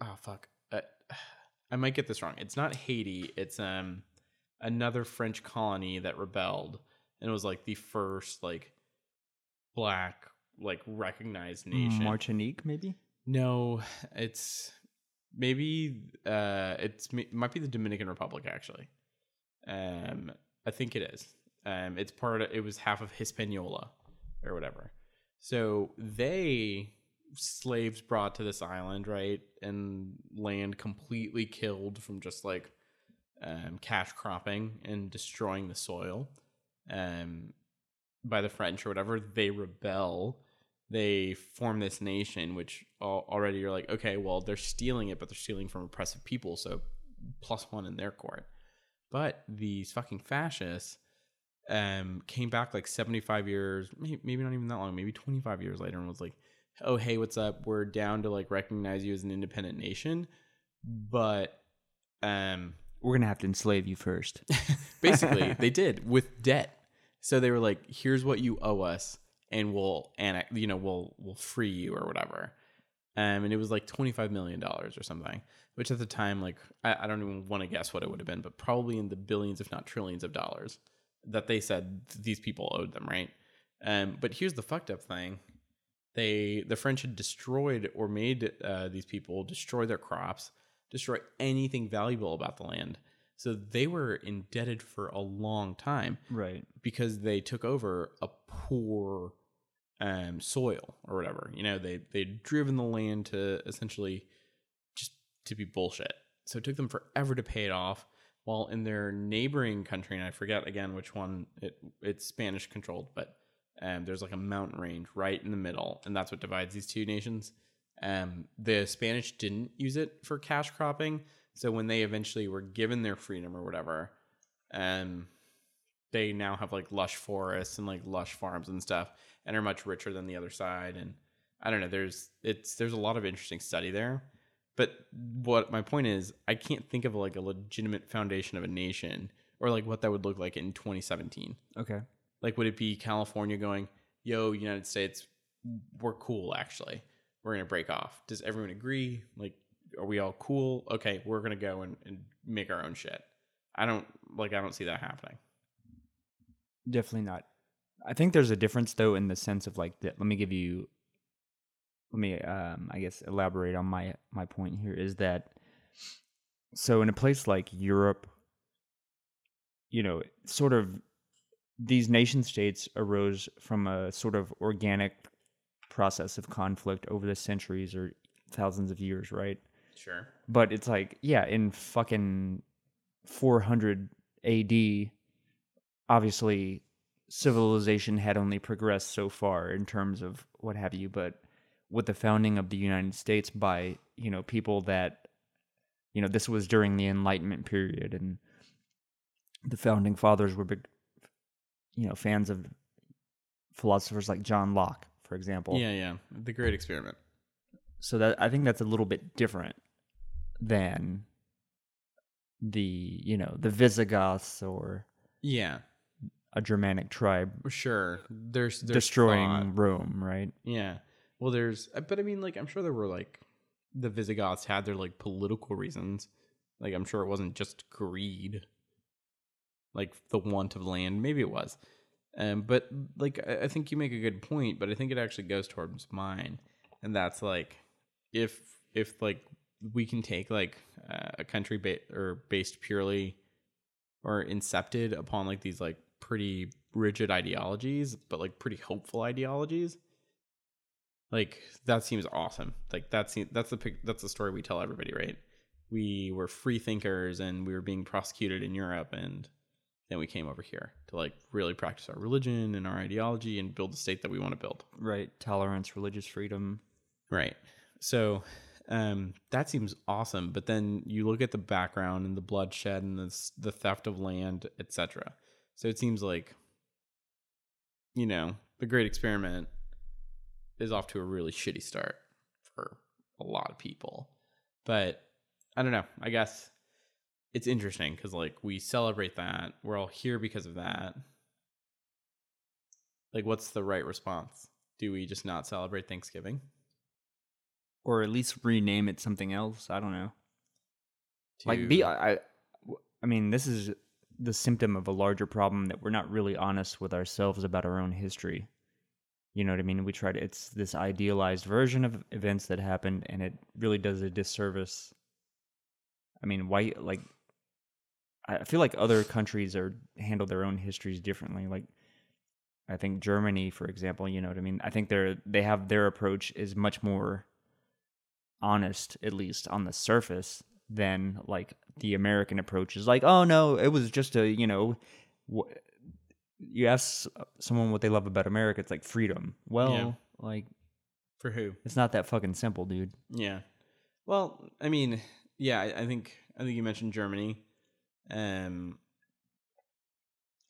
oh fuck uh, i might get this wrong it's not haiti it's um another french colony that rebelled and it was like the first like black like recognized nation. Martinique, maybe. no it's maybe uh it's it might be the dominican republic actually. Um i think it is. Um it's part of it was half of hispaniola or whatever. So they slaves brought to this island right and land completely killed from just like um cash cropping and destroying the soil um by the french or whatever they rebel. They form this nation which al- already you're like okay well they're stealing it but they're stealing from oppressive people so plus one in their court. But these fucking fascists um came back like 75 years may- maybe not even that long maybe 25 years later and was like oh hey what's up? We're down to like recognize you as an independent nation but um We're gonna have to enslave you first. basically they did with debt. So they were like here's what you owe us and we'll annex you know we'll we'll free you or whatever. Um and it was like 25 million dollars or something which at the time like I, I don't even want to guess what it would have been but probably in the billions if not trillions of dollars that they said these people owed them right? Um but here's the fucked up thing. They the french had destroyed or made uh, these people destroy their crops destroy anything valuable about the land so they were indebted for a long time right. because they took over a poor um, soil or whatever. You know, they they'd driven the land to essentially just to be bullshit. So it took them forever to pay it off. While in their neighboring country, and I forget again which one it it's Spanish controlled, but um, there's like a mountain range right in the middle, and that's what divides these two nations. Um, the Spanish didn't use it for cash cropping, so when they eventually were given their freedom or whatever, um, they now have like lush forests and like lush farms and stuff, and are much richer than the other side. And I don't know, there's it's there's a lot of interesting study there. But what my point is, I can't think of like a legitimate foundation of a nation or like what that would look like in 2017. Okay. Like, would it be California going, "Yo, United States, we're cool. Actually, we're gonna break off." Does everyone agree? Like, are we all cool? Okay, we're gonna go and, and make our own shit. I don't like. I don't see that happening. Definitely not. I think there's a difference though in the sense of like that. Let me give you. Let me, um, I guess, elaborate on my my point here. Is that so in a place like Europe, you know, sort of these nation states arose from a sort of organic process of conflict over the centuries or thousands of years, right? Sure. But it's like, yeah, in fucking 400 AD, obviously civilization had only progressed so far in terms of what have you, but with the founding of the United States by, you know, people that, you know, this was during the Enlightenment period and the founding fathers were big, you know, fans of philosophers like John Locke, for example. Yeah, yeah. The Great Experiment. So that I think that's a little bit different than the, you know, the Visigoths or Yeah, a Germanic tribe sure. There's, there's destroying thought. Rome, right? Yeah. Well, there's, uh, but I mean, like, I'm sure there were like the Visigoths had their like political reasons. Like, I'm sure it wasn't just greed, like the want of land. Maybe it was. Um, but like, I, I think you make a good point, but I think it actually goes towards mine. And that's like, if, if like we can take like uh, a country ba- or based purely or incepted upon like these like pretty rigid ideologies, but like pretty hopeful ideologies. Like that seems awesome. Like that's that's the pic- that's the story we tell everybody, right? We were free thinkers and we were being prosecuted in Europe, and then we came over here to like really practice our religion and our ideology and build the state that we want to build. Right. Tolerance, religious freedom. Right. So um, that seems awesome. But then you look at the background and the bloodshed and the, the theft of land, etc. So it seems like, you know, the great experiment is off to a really shitty start for a lot of people. But I don't know. I guess it's interesting because, like, we celebrate that. We're all here because of that. Like, what's the right response? Do we just not celebrate Thanksgiving? Or at least rename it something else. I don't know. Like be I I- I mean, this is the symptom of a larger problem that we're not really honest with ourselves about our own history. You know what I mean? We try to it's this idealized version of events that happened and it really does a disservice. I mean, why like I feel like other countries are handle their own histories differently. Like I think Germany, for example, you know what I mean? I think they're they have their approach is much more honest, at least on the surface, than like the American approach is like, oh no, it was just a, you know, wh- you ask someone what they love about America, it's like freedom. Well, Yeah. like for who? it's not that fucking simple, dude. Yeah. Well, I mean, yeah, I, I think I think you mentioned Germany. Um,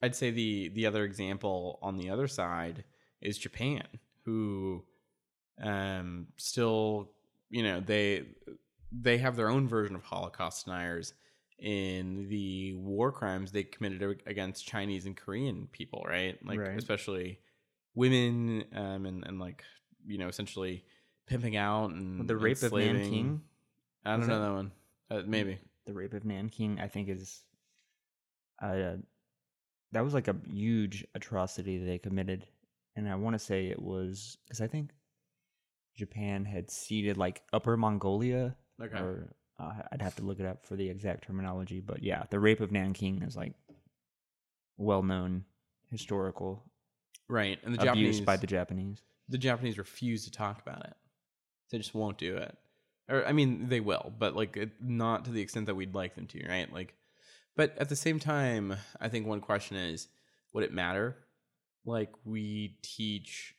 I'd say the the other example on the other side is Japan, who um still, you know, they they have their own version of Holocaust deniers in the war crimes they committed against Chinese and Korean people, right? Like Right. especially women um and, and like you know essentially pimping out and The rape of enslaving. Nanking, I don't was know that- that one. Uh, maybe. The rape of Nanking, I think is, uh, that was like a huge atrocity they committed, and I want to say it was because I think Japan had ceded like Upper Mongolia Okay. or uh, I'd have to look it up for the exact terminology, but yeah, the rape of Nanking is like well known historical Right. And the abuse Japanese by the Japanese. the Japanese refuse to talk about it. They just won't do it. Or I mean, they will, but like it, not to the extent that we'd like them to, right? Like but at the same time, I think one question is would it matter? Like we teach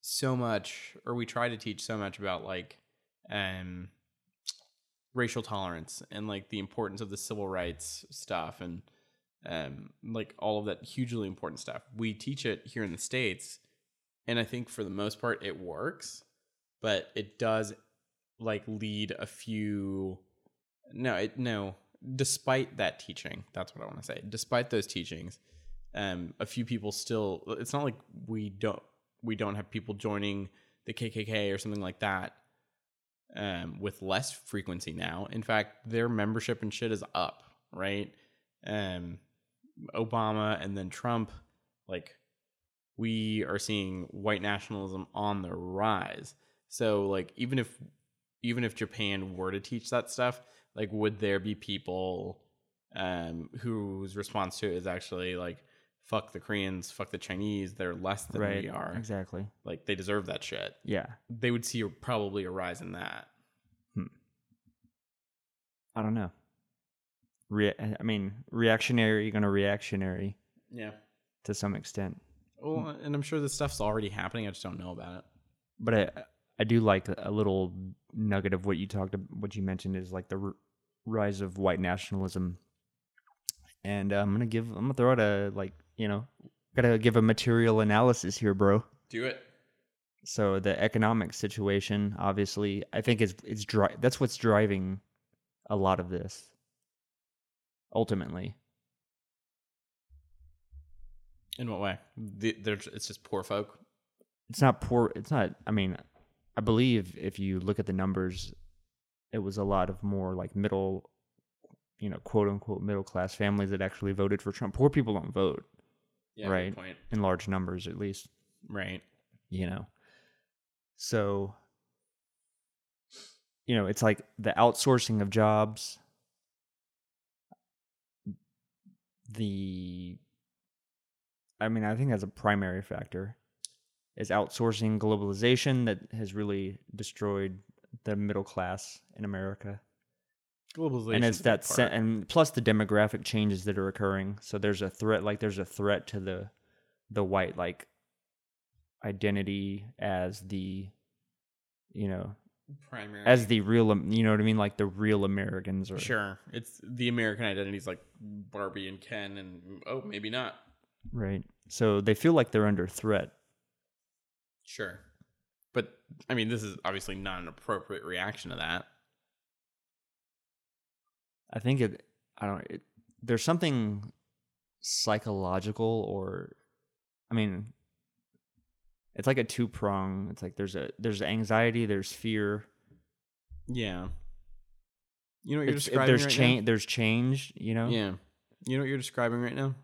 so much or we try to teach so much about like um racial tolerance and like the importance of the civil rights stuff and um like all of that hugely important stuff. We teach it here in the states and I think for the most part it works, but it does like lead a few no, it no, despite that teaching, that's what I want to say. Despite those teachings, um a few people still it's not like we don't we don't have people joining the KKK or something like that um, with less frequency now. In fact, their membership and shit is up, right? Um, Obama and then Trump, like we are seeing white nationalism on the rise. So, like, even if even if Japan were to teach that stuff, like, would there be people um, whose response to it is actually like, "Fuck the Koreans, fuck the Chinese, they're less than right. we are." Exactly. Like, they deserve that shit Yeah. they would see probably a rise in that. I don't know. Re- I mean, reactionary, gonna reactionary Yeah. to some extent. Well, and I'm sure this stuff's already happening. I just don't know about it. But I, I do like a little nugget of what you talked, what you mentioned is like the r- rise of white nationalism. And uh, I'm gonna give, I'm gonna throw out a like, you know, gotta give a material analysis here, bro. Do it. So the economic situation, obviously, I think is is dri- That's what's driving a lot of this. Ultimately, In what way? The, it's just poor folk. it's not poor. It's not. I mean, I believe if you look at the numbers, it was a lot of more like middle, you know, quote unquote middle class families that actually voted for Trump. Poor people don't vote Yeah, Right. in large numbers, at least. Right. you know so you know it's like the outsourcing of jobs the i mean i think that's a primary factor is outsourcing globalization that has really destroyed the middle class in america Globalization. and it's that se- and plus the demographic changes that are occurring so there's a threat like there's a threat to the the white like identity as the you know primary. as the real you know what i mean like the real americans or sure, it's the American identity's like Barbie and Ken, and oh, maybe not. right so they feel like they're under threat Sure, but I mean, this is obviously not an appropriate reaction to that. i think it i don't it, there's something psychological or i mean it's like a two prong it's like there's a there's anxiety there's fear Yeah. You know what you're It's- describing there's right change there's change you know? Yeah. You know what you're describing right now?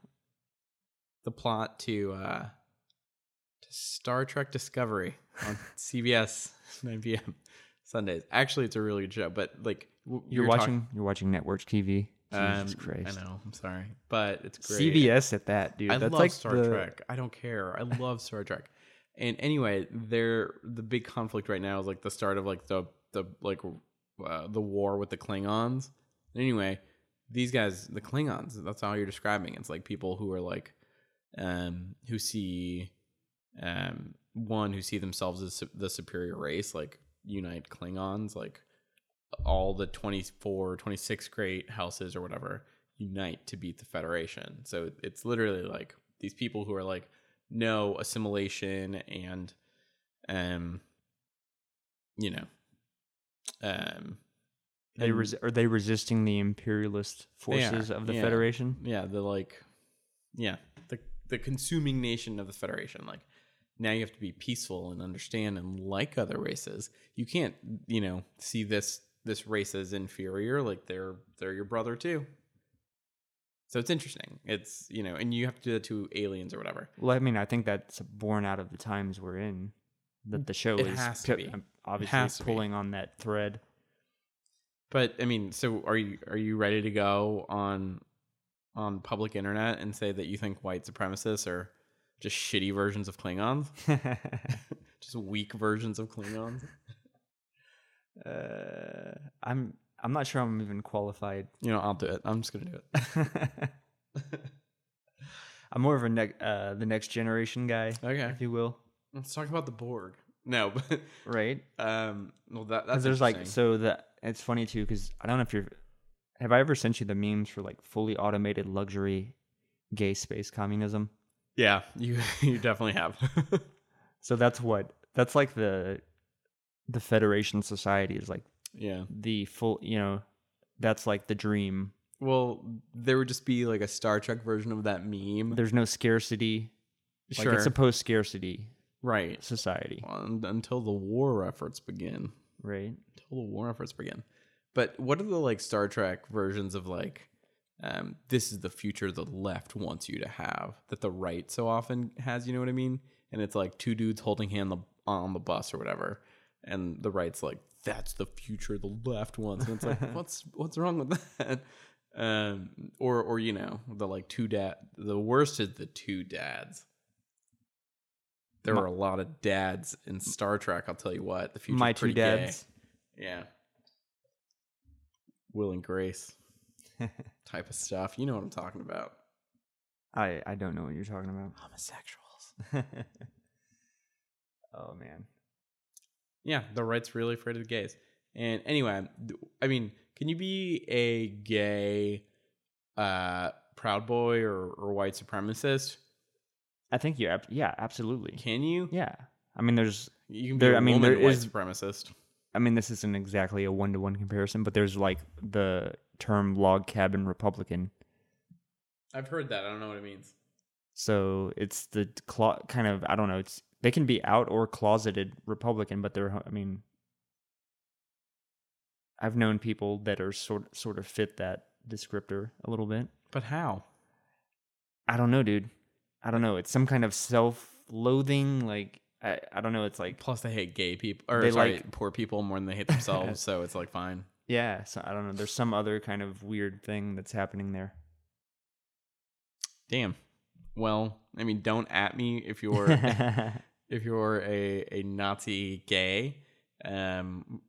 The plot to uh Star Trek Discovery on CBS 9 p.m. Sundays. Actually, it's a really good show, but like w- you're, talk- watching you're watching network tv jesus Um, christ I know. I'm sorry, but it's great. cbs at that dude I that's love like Star the, Trek. I don't care. I love Star Trek. And anyway, there the big conflict right now is like the start of like the the like uh, the war with the Klingons. Anyway, these guys, the Klingons, that's how you're describing. It's like people who are like um who see um one who see themselves as the superior race like unite Klingons like all the 24 26 great houses or whatever unite to beat the federation so it's literally like these people who are like no assimilation and um you know um they res- are they resisting the imperialist forces of the yeah. federation yeah the like yeah the the consuming nation of the federation like now you have to be peaceful and understand and like other races. You can't you know see this this race as inferior like they're they're your brother too. So it's interesting. It's you know and you have to do that to aliens or whatever. Well i mean i think that's born out of the times we're in that the show It is has to pi- be. um, obviously has pulling on that thread. But i mean so are you are you ready to go on on public internet and say that you think white supremacists are just shitty versions of klingons just weak versions of klingons uh, i'm i'm not sure i'm even qualified You know, I'll do it. I'm just gonna do it. i'm more of a ne- uh, the next generation guy Okay. if you will Let's talk about the Borg. no, but right? um, well, that that's there's like so that it's funny too because I don't know if you're have I ever sent you the memes for like fully automated luxury gay space communism? Yeah, you you definitely have. So that's what that's like the the Federation Society is like yeah. the full you know that's like the dream. Well, there would just be like a Star Trek version of that meme. There's no scarcity. Like sure, it's a post scarcity right. society, Well, until the war efforts begin. right? Until the war efforts begin. But what are the like Star Trek versions of like, um, this is the future the left wants you to have that the right so often has? You know what I mean? And it's like two dudes holding hand the, on the bus or whatever, and the right's like, that's the future the left wants, and it's like, what's what's wrong with that? Um, or or you know the like two dad. The worst is the two dads. There My- were a lot of dads in Star Trek. I'll tell you what. The future My two dads. yeah. Will and Grace type of stuff. You know what I'm talking about. I I don't know what you're talking about. Homosexuals. oh man. Yeah, the right's really afraid of the gays. And anyway, I mean, can you be a gay uh proud boy or, or white supremacist? I think you ab- yeah, absolutely. Can you? Yeah. I mean there's You can be There- a I mean, woman there white is- supremacist. I mean this isn't exactly a one to one comparison, but there's like the term log cabin Republican. I've heard that. I don't know what it means. So it's the clo- kind of I don't know. It's they can be out or closeted Republican, but they're I mean, I've known people that are sort sort of fit that descriptor a little bit. But how? I don't know, dude. I don't know. It's some kind of self-loathing. Like I, I don't know. It's like Plus, they hate gay people or They sorry, like- poor people more than they hate themselves. so it's like fine. Yeah. So I don't know. There's some other kind of weird thing that's happening there. Damn. Well, I mean, don't at me if you're if you're a, a Nazi gay, um,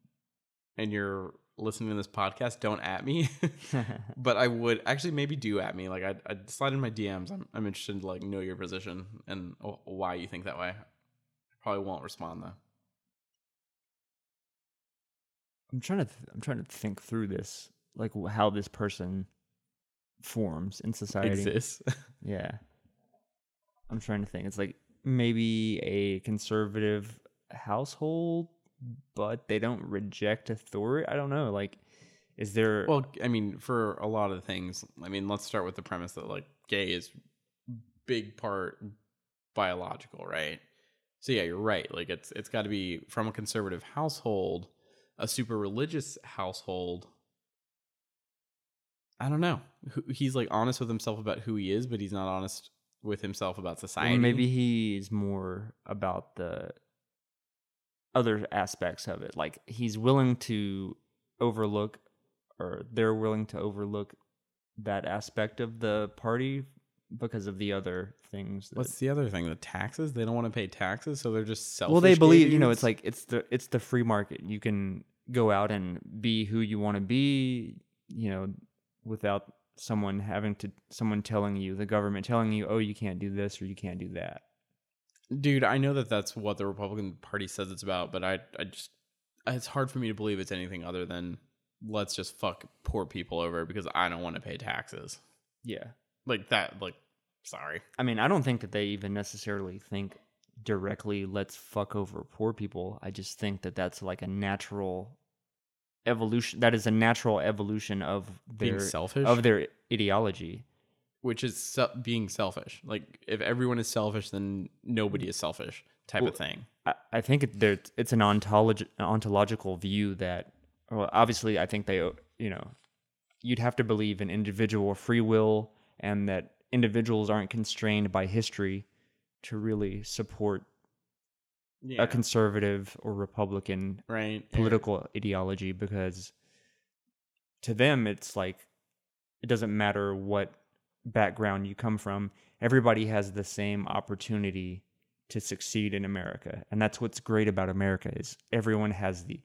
and you're listening to this podcast, don't at me. but I would actually maybe do at me. Like I'd, I'd slide in my DMs. I'm, I'm interested to like know your position and why you think that way. Probably won't respond though. I'm trying to th- I'm trying to think through this, like how this person forms in society. Exists. Yeah. I'm trying to think. It's like maybe a conservative household, but they don't reject authority. I don't know. Like, is there? well, I mean, for a lot of things, I mean, let's start with the premise that like gay is big part biological, right? So yeah, you're right. Like it's it's got to be from a conservative household, a super religious household. I don't know. He's like honest with himself about who he is, but he's not honest with himself about well, society. maybe he's more about the other aspects of it. Like he's willing to overlook, or they're willing to overlook that aspect of the party because of the other things. That, What's the other thing? The taxes? They don't want to pay taxes, so they're just selfish. well they believe you know it's like it's the it's the free market you can go out and be who you want to be you know without someone having to someone telling you the government telling you oh you can't do this or you can't do that Dude, I know that that's what the Republican Party says it's about, but I, I just, it's hard for me to believe it's anything other than let's just fuck poor people over because I don't want to pay taxes. yeah Like that, like, sorry. i mean i don't think that they even necessarily think directly let's fuck over poor people i just think that that's like a natural evolution that is a natural evolution of Being their selfish? of their ideology Which is se- being selfish. Like, if everyone is selfish, then nobody is selfish type Well, of thing. I, I think it, there, it's an ontolog- ontological view that, well, obviously, I think they, you know, you'd have to believe in individual free will and that individuals aren't constrained by history to really support Yeah. a conservative or Republican right. political ideology because to them, it's like it doesn't matter what background you come from, everybody has the same opportunity to succeed in America. And that's what's great about America is everyone has the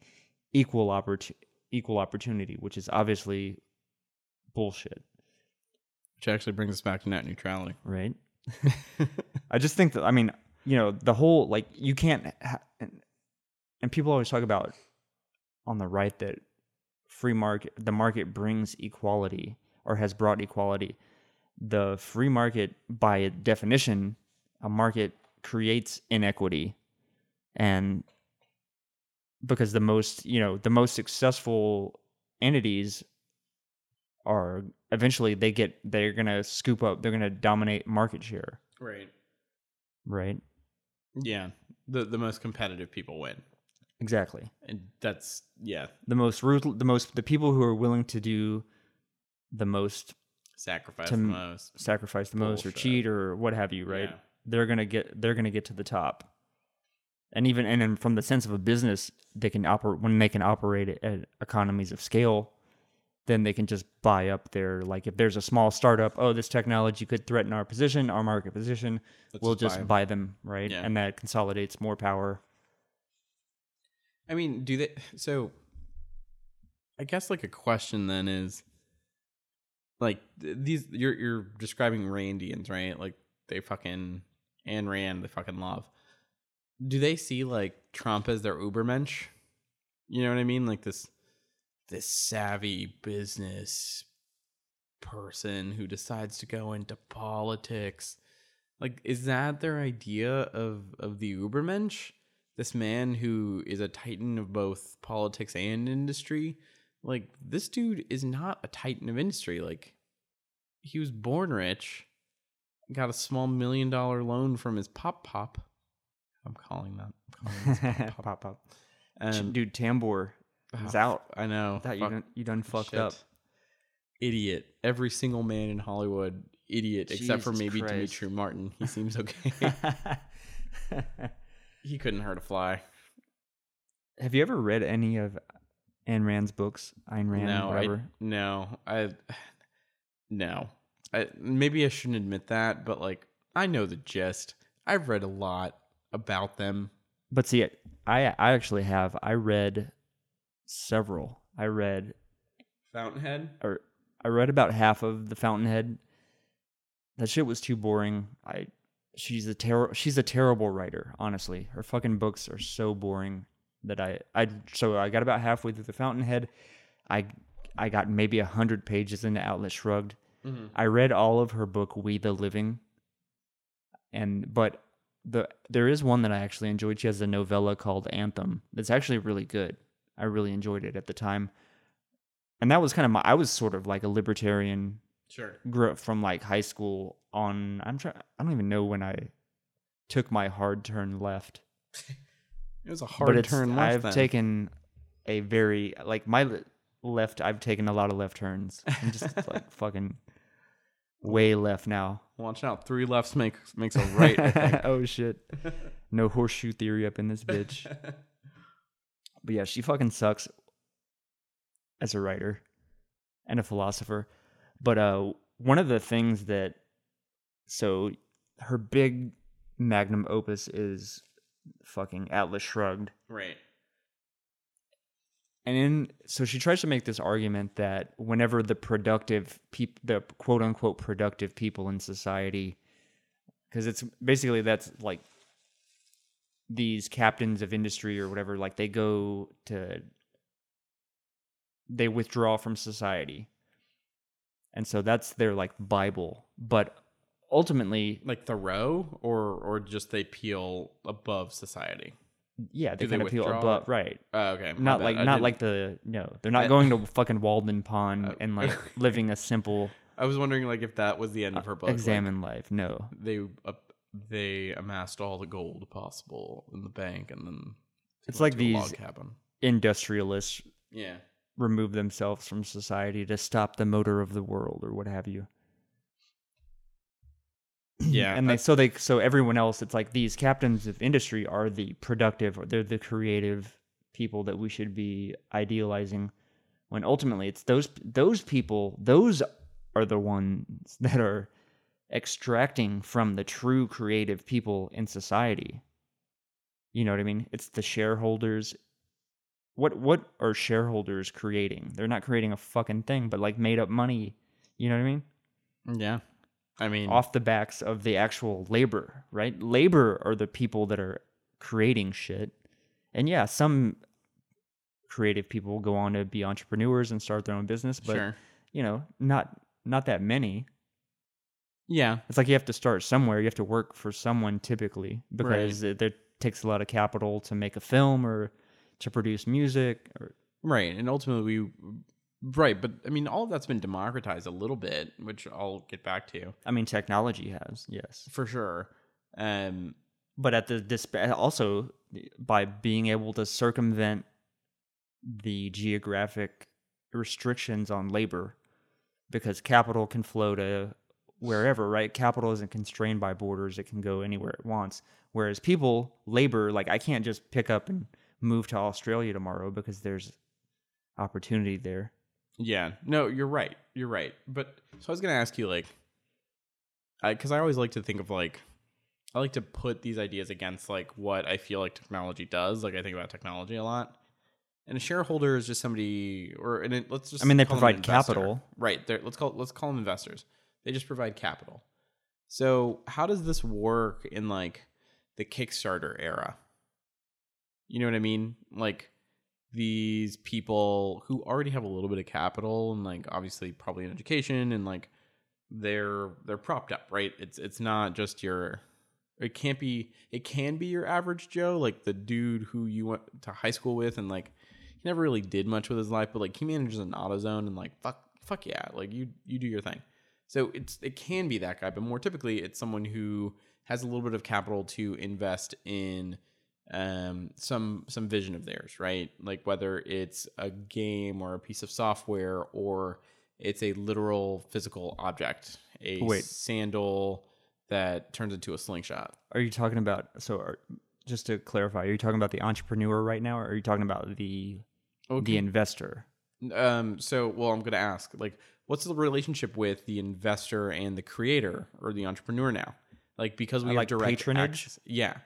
equal oppor- equal opportunity, which is obviously bullshit, Which actually brings us back to net neutrality. right? I just think that I mean, you know, the whole like you can't ha- and people always talk about on the right that free market the market brings equality or has brought equality the free market by definition a market creates inequity and because the most you know the most successful entities are eventually they get they're gonna scoop up they're gonna dominate market share Right. right Yeah. The the most competitive people win. exactly And that's yeah, the most ruthless the most the people who are willing to do the most sacrifice the most. sacrifice the most or cheat or what have you right Yeah. they're gonna get they're gonna get to the top and even and then from the sense of a business they can operate when they can operate at economies of scale then they can just buy up their like if there's a small startup oh this technology could threaten our position our market position Let's we'll just buy buy, them right Yeah. and that consolidates more power I mean, do they so I guess like a question then is like these you're you're describing Randians, right? Like they fucking and Rand, they fucking love. Do they see like Trump as their Ubermensch? You know what I mean? Like this this savvy business person who decides to go into politics. Like is that their idea of of the Ubermensch? This man who is a titan of both politics and industry? Like this dude is not a titan of industry. Like he was born rich, got a small million dollar loan from his pop pop. I'm calling that. I'm calling pop pop. pop Um, dude tambor is oh, out I know. that you done you done fucked shit. up Idiot. Every single man in Hollywood, idiot, except for maybe Christ. Demetri Martin. He seems okay. he couldn't hurt a fly. Have you ever read any of Ayn Rand's books? Ayn Rand, no, I no, I no. I maybe I shouldn't admit that, but like I know the gist. I've read a lot about them. But see, I I actually have. I read several. I read Fountainhead. or I read about half of the Fountainhead. That shit was too boring. I she's a ter- she's a terrible writer. Honestly, her fucking books are so boring that I I so I got about halfway through the Fountainhead. I I got maybe a hundred pages into Atlas Shrugged. Mm-hmm. I read all of her book We the Living. And but the there is one that I actually enjoyed. She has a novella called Anthem. That's actually really good. I really enjoyed it at the time. And that was kind of my I was sort of like a libertarian Sure. grew up from like high school on I'm trying I don't even know when I took my hard turn left. It was a hard turn left. I've then. taken a very like my left I've taken a lot of left turns. I'm just like fucking way left now. Watch out, three lefts makes makes a right. Oh shit. No horseshoe theory up in this bitch. But yeah, she fucking sucks as a writer and a philosopher. But uh one of the things that so her big magnum opus is fucking Atlas Shrugged. right. And in so she tries to make this argument that whenever the productive people, the quote unquote productive people in society because it's basically that's like these captains of industry or whatever like they go to they withdraw from society and so that's their like bible but ultimately Like Thoreau, or or just they peel above society. yeah they Do they kind of withdraw? above right Oh, okay. not like I not didn't- like the no they're not going to fucking walden pond Oh. and like living a simple I was wondering like if that was the end of her book. like, examine life no they uh, they amassed all the gold possible in the bank, and then It's like these- industrialists Yeah. remove themselves from society to stop the motor of the world or what have you Yeah, and they so they so everyone else it's like these captains of industry are the productive or they're the creative people that we should be idealizing when ultimately it's those those people those are the ones that are extracting from the true creative people in society you know what i mean it's the shareholders what what are shareholders creating they're not creating a fucking thing but like made up money you know what i mean Yeah. I mean, off the backs of the actual labor, right? Labor are the people that are creating shit, and yeah, some creative people go on to be entrepreneurs and start their own business, but sure. you know, not not that many. Yeah. It's like you have to start somewhere. You have to work for someone typically because it, there takes a lot of capital to make a film or to produce music. Or Right. And ultimately, we, right. But I mean, all of that's been democratized a little bit, which I'll get back to I mean, technology has yes, for sure. Um, but at the disp- also by being able to circumvent the geographic restrictions on labor because capital can flow to wherever right capital isn't constrained by borders it can go anywhere it wants whereas people labor like i can't just pick up and move to australia tomorrow because there's opportunity there yeah. No, you're right. You're right. But so I was going to ask you, like, because I, always like to think of, like, I like to put these ideas against, like, what I feel like technology does. Like, I think about technology a lot. And a shareholder is just somebody, or and it, let's just. I mean, they call them an provide capital. right? They're, let's call let's call them investors. They just provide capital. So how does this work in like the Kickstarter era? You know what I mean? Like these people who already have a little bit of capital and like obviously probably an education and like they're they're propped up, right? It's it's not just your it can't be it can be your average Joe, like the dude who you went to high school with and like he never really did much with his life, but like he manages an AutoZone and like fuck fuck yeah, like you you do your thing. So it's it can be that guy, but more typically it's someone who has a little bit of capital to invest in um some some vision of theirs, right? Like whether it's a game or a piece of software or it's a literal physical object, a Wait. sandal that turns into a slingshot. are you talking about so are, just to clarify are you talking about the entrepreneur right now or are you talking about the the investor Um, so, well, I'm going to ask, like, what's the relationship with the investor and the creator or the entrepreneur now? Like, because we Uh, have like direct patronage? access- Yeah,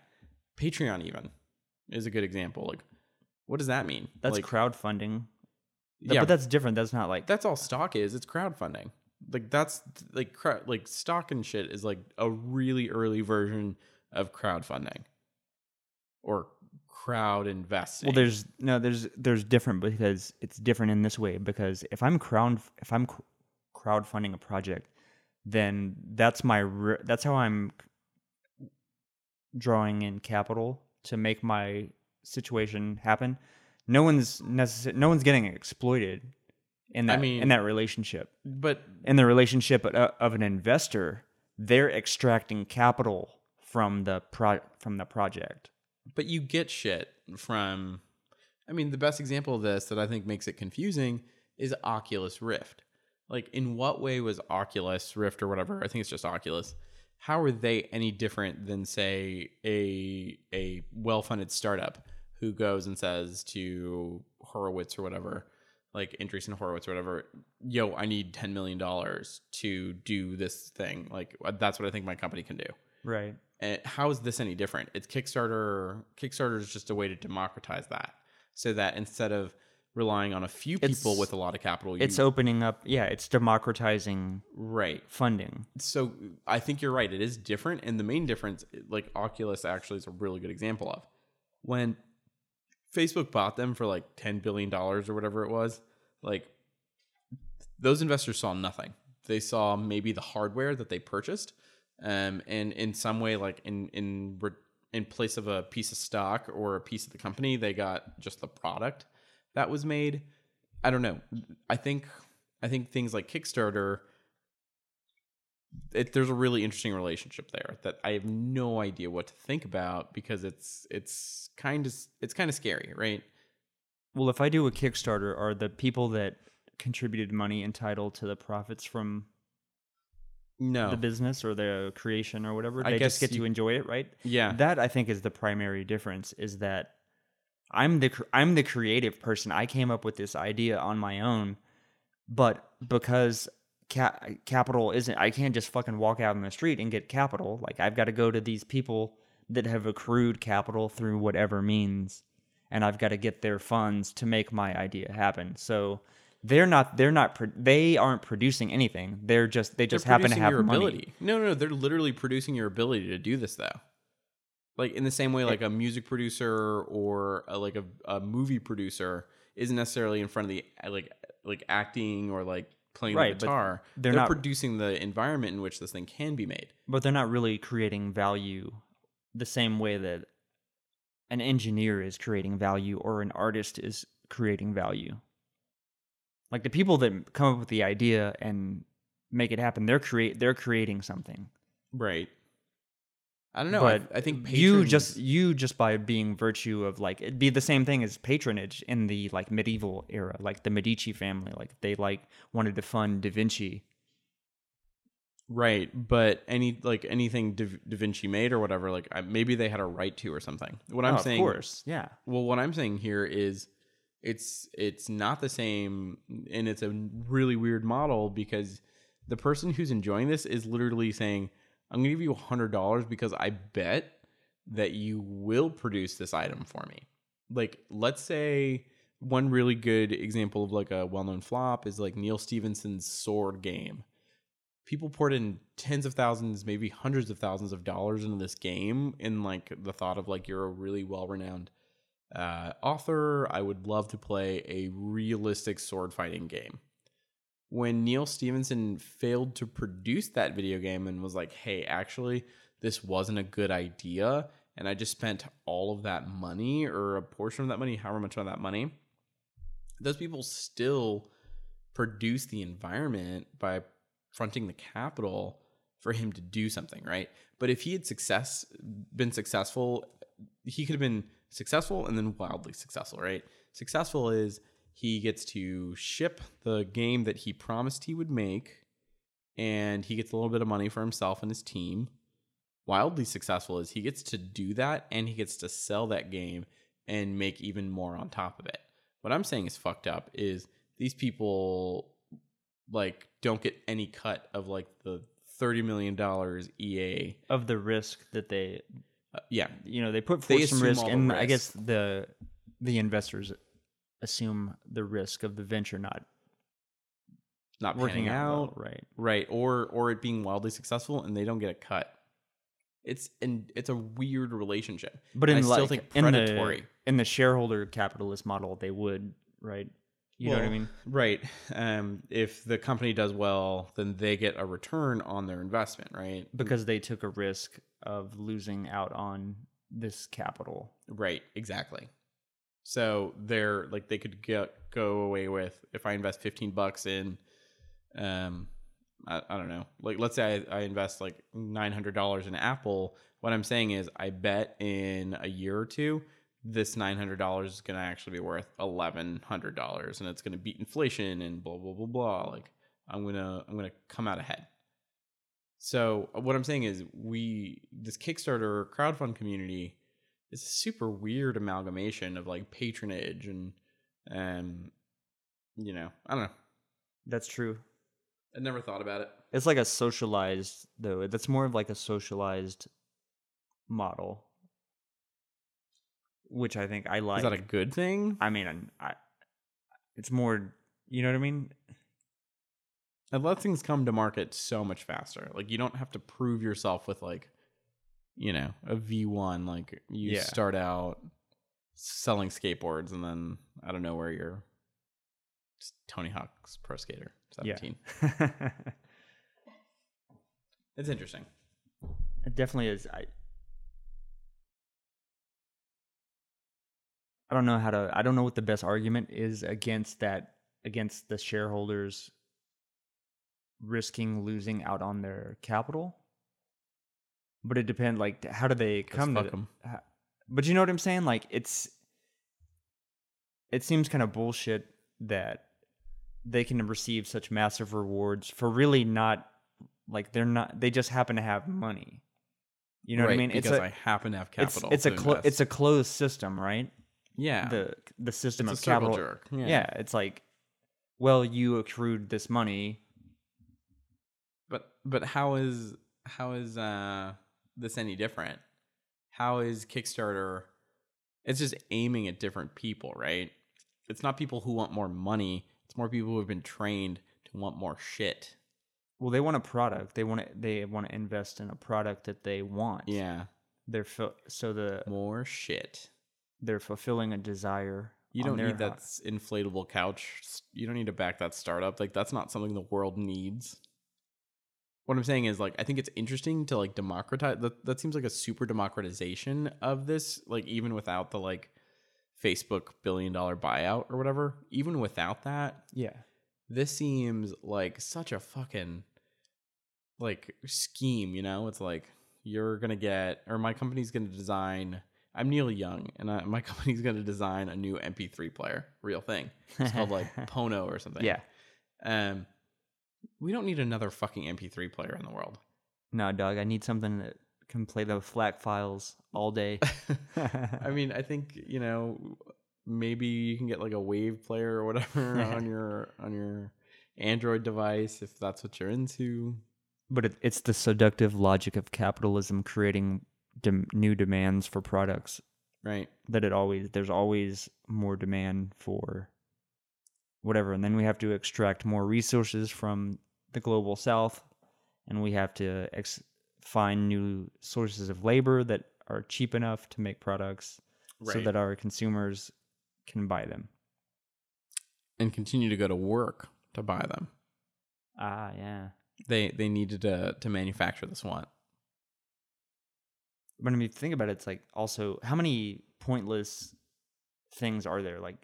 Patreon even is a good example. Like, what does that mean? that's like, crowdfunding yeah, but that's different that's not like that's all stock is. It's crowdfunding. Like that's like crowd, like stock and shit is like a really early version of crowdfunding or crowd investing. Well, there's no, there's there's different because it's different in this way because if I'm crowd if I'm crowdfunding a project, then that's my that's how I'm drawing in capital to make my situation happen. No one's necessar- no one's getting exploited in that mean- in that relationship. but In the relationship of, of an investor, they're extracting capital from the pro- from the project. But you get shit from I mean the best example of this that I think makes it confusing is Oculus Rift. Like in what way was Oculus Rift or whatever, I think it's just Oculus. How are they any different than say a a well-funded startup who goes and says to Horowitz or whatever, like Andreessen Horowitz or whatever, yo, I need 10 million dollars to do this thing. Like that's what I think my company can do. Right. And how is this any different? It's Kickstarter. Kickstarter is just a way to democratize that, so that instead of relying on a few people It's- with a lot of capital, you, It's opening up. Yeah, it's democratizing right. funding. So I think you're right. It is different, and the main difference, like Oculus, actually is a really good example of when Facebook bought them for like ten billion dollars or whatever it was. Like those investors saw nothing. They saw maybe the hardware that they purchased, um, and in some way, like in in in place of a piece of stock or a piece of the company, they got just the product that was made. I don't know. I think I think things like Kickstarter. It, there's a really interesting relationship there that I have no idea what to think about because it's it's kind of it's kind of scary, right? Well, if I do a Kickstarter, are the people that contributed money entitled to the profits from No, the business or the creation or whatever? I They guess just get you- to enjoy it, right? yeah, That I think is the primary difference. Is that I'm the I'm the creative person. I came up with this idea on my own, but because ca- capital isn't, I can't just fucking walk out in the street and get capital. Like I've got to go to these people that have accrued capital through whatever means, and I've got to get their funds to make my idea happen. So they're not they're not pro- they aren't producing anything. They're just they just They're happen to have your money. ability. No, no, they're literally producing your ability to do this though. like in the same way like a music producer or a, like a, a movie producer isn't necessarily in front of the like like acting or like playing Right, the guitar they're they're, not- producing the environment in which this thing can be made but they're not really creating value the same way that an engineer is creating value or an artist is creating value. Like the people that come up with the idea and make it happen, they're create they're creating something. right i don't know I- but I, think you just you just by being virtue of like it'd be the same thing as patronage in the like medieval era, like the Medici family, like they like wanted to fund Da Vinci. Right, but any like anything da, da Vinci made or whatever, like I, maybe they had a right to or something. What I'm Oh, saying, of course, yeah. well, what I'm saying here is, it's it's not the same, and it's a really weird model because the person who's enjoying this is literally saying, "I'm going to give you a hundred dollars because I bet that you will produce this item for me." Like, let's say one really good example of like a well-known flop is like Neal Stephenson's Sword game people poured in tens of thousands, maybe hundreds of thousands of dollars into this game in like the thought of like you're a really well renowned uh, author. I would love to play a realistic sword fighting game. When Neal Stephenson failed to produce that video game and was like, hey, actually, this wasn't a good idea, and I just spent all of that money or a portion of that money, however much of that money, those people still produce the environment by fronting the capital for him to do something, right? But if he had success been successful, he could have been successful and then wildly successful, right? Successful is he gets to ship the game that he promised he would make and he gets a little bit of money for himself and his team. Wildly successful is he gets to do that and he gets to sell that game and make even more on top of it. What I'm saying is fucked up is these people like don't get any cut of like the 30 million dollars EA. Of the risk that they Uh, yeah, you know they put They forth some risk and i guess the the investors assume the risk of the venture not not working working out, well, right right? Or or it being wildly successful and they don't get a cut. It's and it's a weird relationship. but in I like still think in predatory. the in the shareholder capitalist model they would right you know what i mean Right. Um, if the company does well, then they get a return on their investment, right? because they took a risk of losing out on this capital Right, exactly. So they're like they could get go away with if I invest fifteen bucks in, um, I, I don't know, like let's say I, I invest like nine hundred dollars in Apple. What I'm saying is I bet in a year or two this nine hundred dollars is gonna actually be worth eleven hundred dollars, and it's gonna beat inflation and blah blah blah blah. Like I'm gonna I'm gonna come out ahead. So what I'm saying is we this Kickstarter crowdfund community is a super weird amalgamation of like patronage and um you know, I don't know. that's true I never thought about it. it's like a socialized though that's more of like a socialized model which i think i like Is that a good thing? I mean, I, it's more, you know what I mean? It lets things come to market so much faster. Like you don't have to prove yourself with like, you know, a V one. Like you Yeah. start out selling skateboards, and then I don't know where you're. Just Tony Hawk's Pro Skater seventeen. Yeah. It's interesting. it definitely is. I, I don't know how to. I don't know what the best argument is against that. Against the shareholders risking losing out on their capital. But it depends. Like, how do they come to? 'em. ha- But you know what I'm saying? Like, it's. It seems kind of bullshit that they can receive such massive rewards for really not like they're not they just happen to have money you know what i mean Because it's a I happen to have capital. it's a to clo- it's a closed system right yeah. the the system it's of capital jerk. yeah. it's like well you accrued this money But how is how is uh this any different? How is Kickstarter it's just aiming at different people, right? It's not people who want more money, it's more people who have been trained to want more shit. well they want a product they want to they want to invest in a product that they want Yeah. They're so the More shit. they're fulfilling a desire. You don't need that ho- inflatable couch. You don't need to back that startup. Like that's not something the world needs. What I'm saying is like I think it's interesting to like democratize that that seems like a super democratization of this like even without the like Facebook billion dollar buyout or whatever. Even without that, Yeah. this seems like such a fucking like scheme, you know? It's like you're gonna get, or my company's gonna design. I'm Neil Young, and I, my company's gonna design a new MP3 player, real thing. It's called like Pono or something. Yeah. Um, we don't need another fucking MP3 player in the world. No, dog. I need something that can play the FLAC files all day. I mean, I think you know maybe you can get like a wave player or whatever on your on your Android device if that's what you're into. but it, it's the seductive logic of capitalism creating dem- new demands for products Right. that it always there's always more demand for whatever and then we have to extract more resources from the global south and we have to ex- find new sources of labor that are cheap enough to make products so that our consumers can buy them and continue to go to work to buy them. ah yeah They they needed to to manufacture this one. but I mean, think about it, it's like also how many pointless things are there? Like,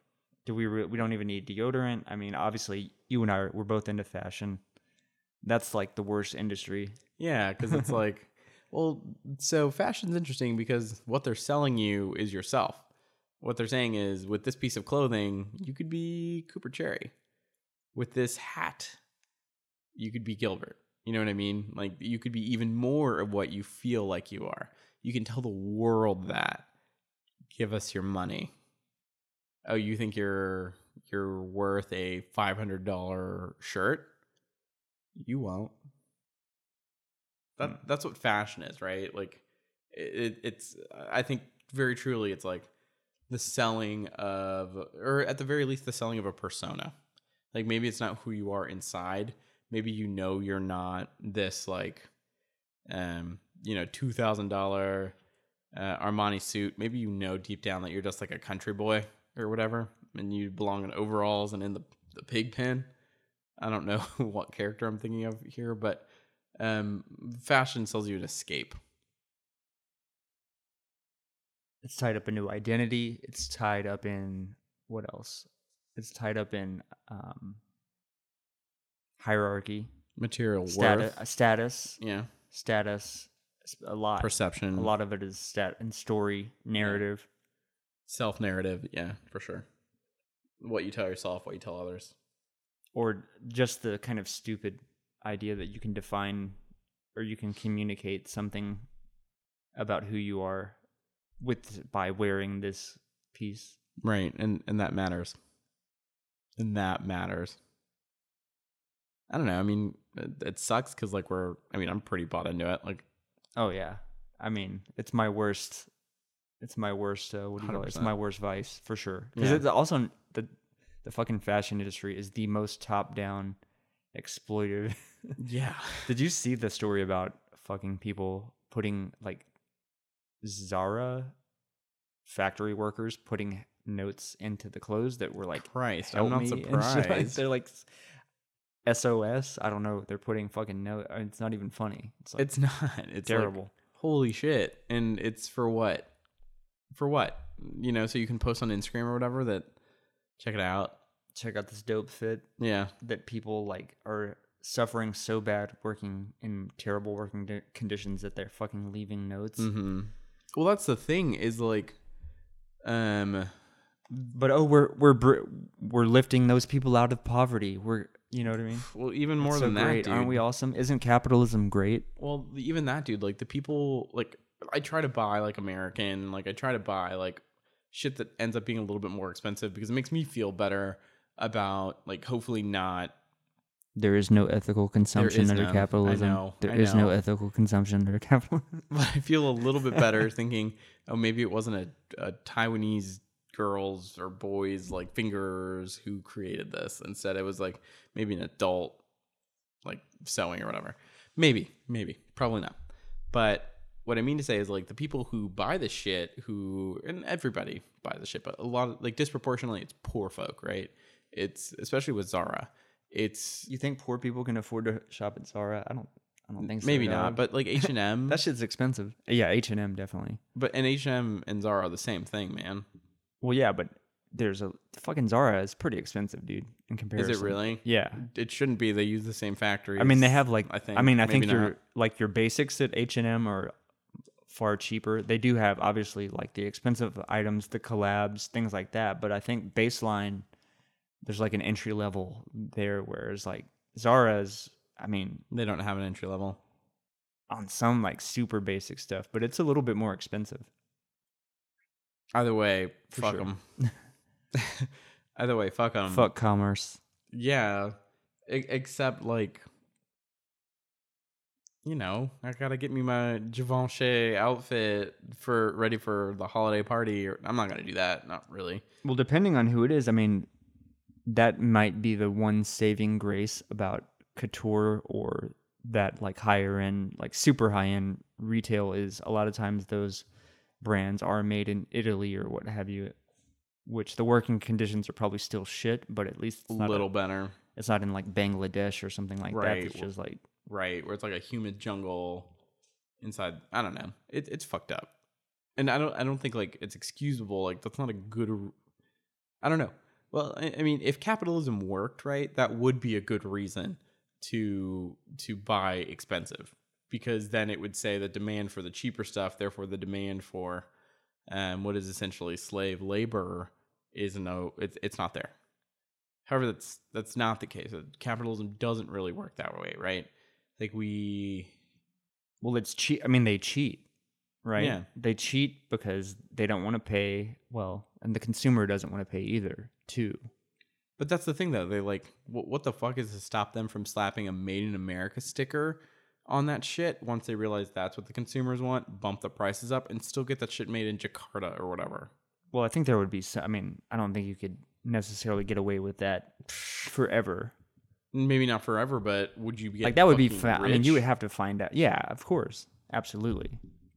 do we re- we don't even need deodorant? I mean, obviously, you and I are, we're both into fashion. That's like the worst industry. Yeah, because it's like, well, so fashion's interesting because what they're selling you is yourself. What they're saying is, with this piece of clothing, you could be Cooper Cherry. With this hat, you could be Gilbert. You know what I mean? Like you could be even more of what you feel like you are. You can tell the world that. Give us your money. Oh, you think you're you're worth a five hundred dollar shirt? You won't. That that's what fashion is, right? Like it, it's I think very truly it's like the selling of or at the very least the selling of a persona. Like maybe it's not who you are inside. Maybe you know you're not this like um you know $2000 uh, Armani suit. Maybe you know deep down that you're just like a country boy or whatever and you belong in overalls and in the the pig pen. I don't know what character I'm thinking of here, but um, fashion sells you an escape. It's tied up in new identity. It's tied up in what else? It's tied up in um, hierarchy, Material status, worth, status, yeah, status. A lot. perception, A lot of it is stat and story narrative. Self narrative, yeah, for sure. What you tell yourself, what you tell others. or just the kind of stupid idea that you can define or you can communicate something about who you are with by wearing this piece. Right, and and that matters. And that matters. I don't know. I mean, it, it sucks because like we're. I mean, I'm pretty bought into it. Like, Oh yeah. I mean, it's my worst it's my worst uh, what do you call it? It's 100%. my worst vice for sure. Yeah. it's also the the fucking fashion industry is the most top-down exploitive. yeah, Did you see the story about fucking people putting like Zara factory workers putting notes into the clothes that were like Christ, I'm not me," and shit surprised. like- they're like SOS. I don't know. They're putting fucking note. It's not even funny. It's like it's not. It's like, terrible. holy shit and it's for what for what you know so you can post on instagram or whatever that check it out Check out this dope fit yeah that people like are suffering so bad working in terrible working di- conditions that they're fucking leaving notes. mm-hmm. well that's the thing is like um But oh, we're we're br- we're lifting those people out of poverty. We're you know what I mean. well even more than so that great. dude Aren't we awesome? Isn't capitalism great? well even that dude like the people like i try to buy like american like i try to buy like shit that ends up being a little bit more expensive because it makes me feel better about like hopefully not There is no ethical consumption under none. I capitalism. know, There I is no ethical consumption under capitalism. but I feel a little bit better thinking, oh, maybe it wasn't a, a Taiwanese girls or boys like fingers who created this. Instead, it was like maybe an adult like sewing or whatever. Maybe, maybe, probably not. But what I mean to say is like the people who buy the shit, who and everybody buys the shit, but a lot of like disproportionately, it's poor folk, right? It's especially with Zara. It's You think poor people can afford to shop at Zara? I don't. I don't think so. maybe not, but like H and M, that shit's expensive. Yeah, H and M definitely. but and H and M and Zara are the same thing, man. Well, yeah, but there's a fucking Zara is pretty expensive, dude. In comparison, Is it really? Yeah. It shouldn't be. They use the same factory. I mean, they have like. I think. I mean, I think your like your basics at H and M are far cheaper. They do have obviously like the expensive items, the collabs, things like that. But I think baseline, there's like an entry level there, whereas like Zara's. I mean, they don't have an entry level. on some like super basic stuff, but it's a little bit more expensive. Either way, For fuck sure. them. Either way, fuck them. Fuck commerce. Yeah, e- except like, you know, I gotta get me my Givenchy outfit for ready for the holiday party. I'm not gonna do that. Not really. Well, depending on who it is, I mean, that might be the one saving grace about couture or that like higher end, like super high end retail is a lot of times those brands are made in Italy or what have you, which the working conditions are probably still shit, but at least A it's not, little better, it's not in like Bangladesh or something like Right. that. It's just like, right? Where it's like a humid jungle inside. I don't know. It, it's fucked up, and I don't. I don't think like it's excusable. Like that's not a good. I don't know. Well, I, I mean, if capitalism worked right, that would be a good reason to to buy expensive because then it would say the demand for the cheaper stuff, therefore the demand for um, what is essentially slave labor is no, it's it's not there. However, that's that's not the case. Capitalism doesn't really work that way, right? Like we, well, it's cheat. I mean, they cheat, right? Yeah. They cheat because they don't want to pay. Well, and the consumer doesn't want to pay either, too. but that's the thing though. They like, what, what the fuck is to stop them from slapping a "Made in America" sticker on that shit once they realize that's what the consumers want? Bump the prices up and still get that shit made in Jakarta or whatever. Well, I think there would be. Some, I mean, I don't think you could necessarily get away with that forever. Maybe not forever, but would you get like that would be. Fa- I mean, you would have to find out. Yeah, of course, absolutely.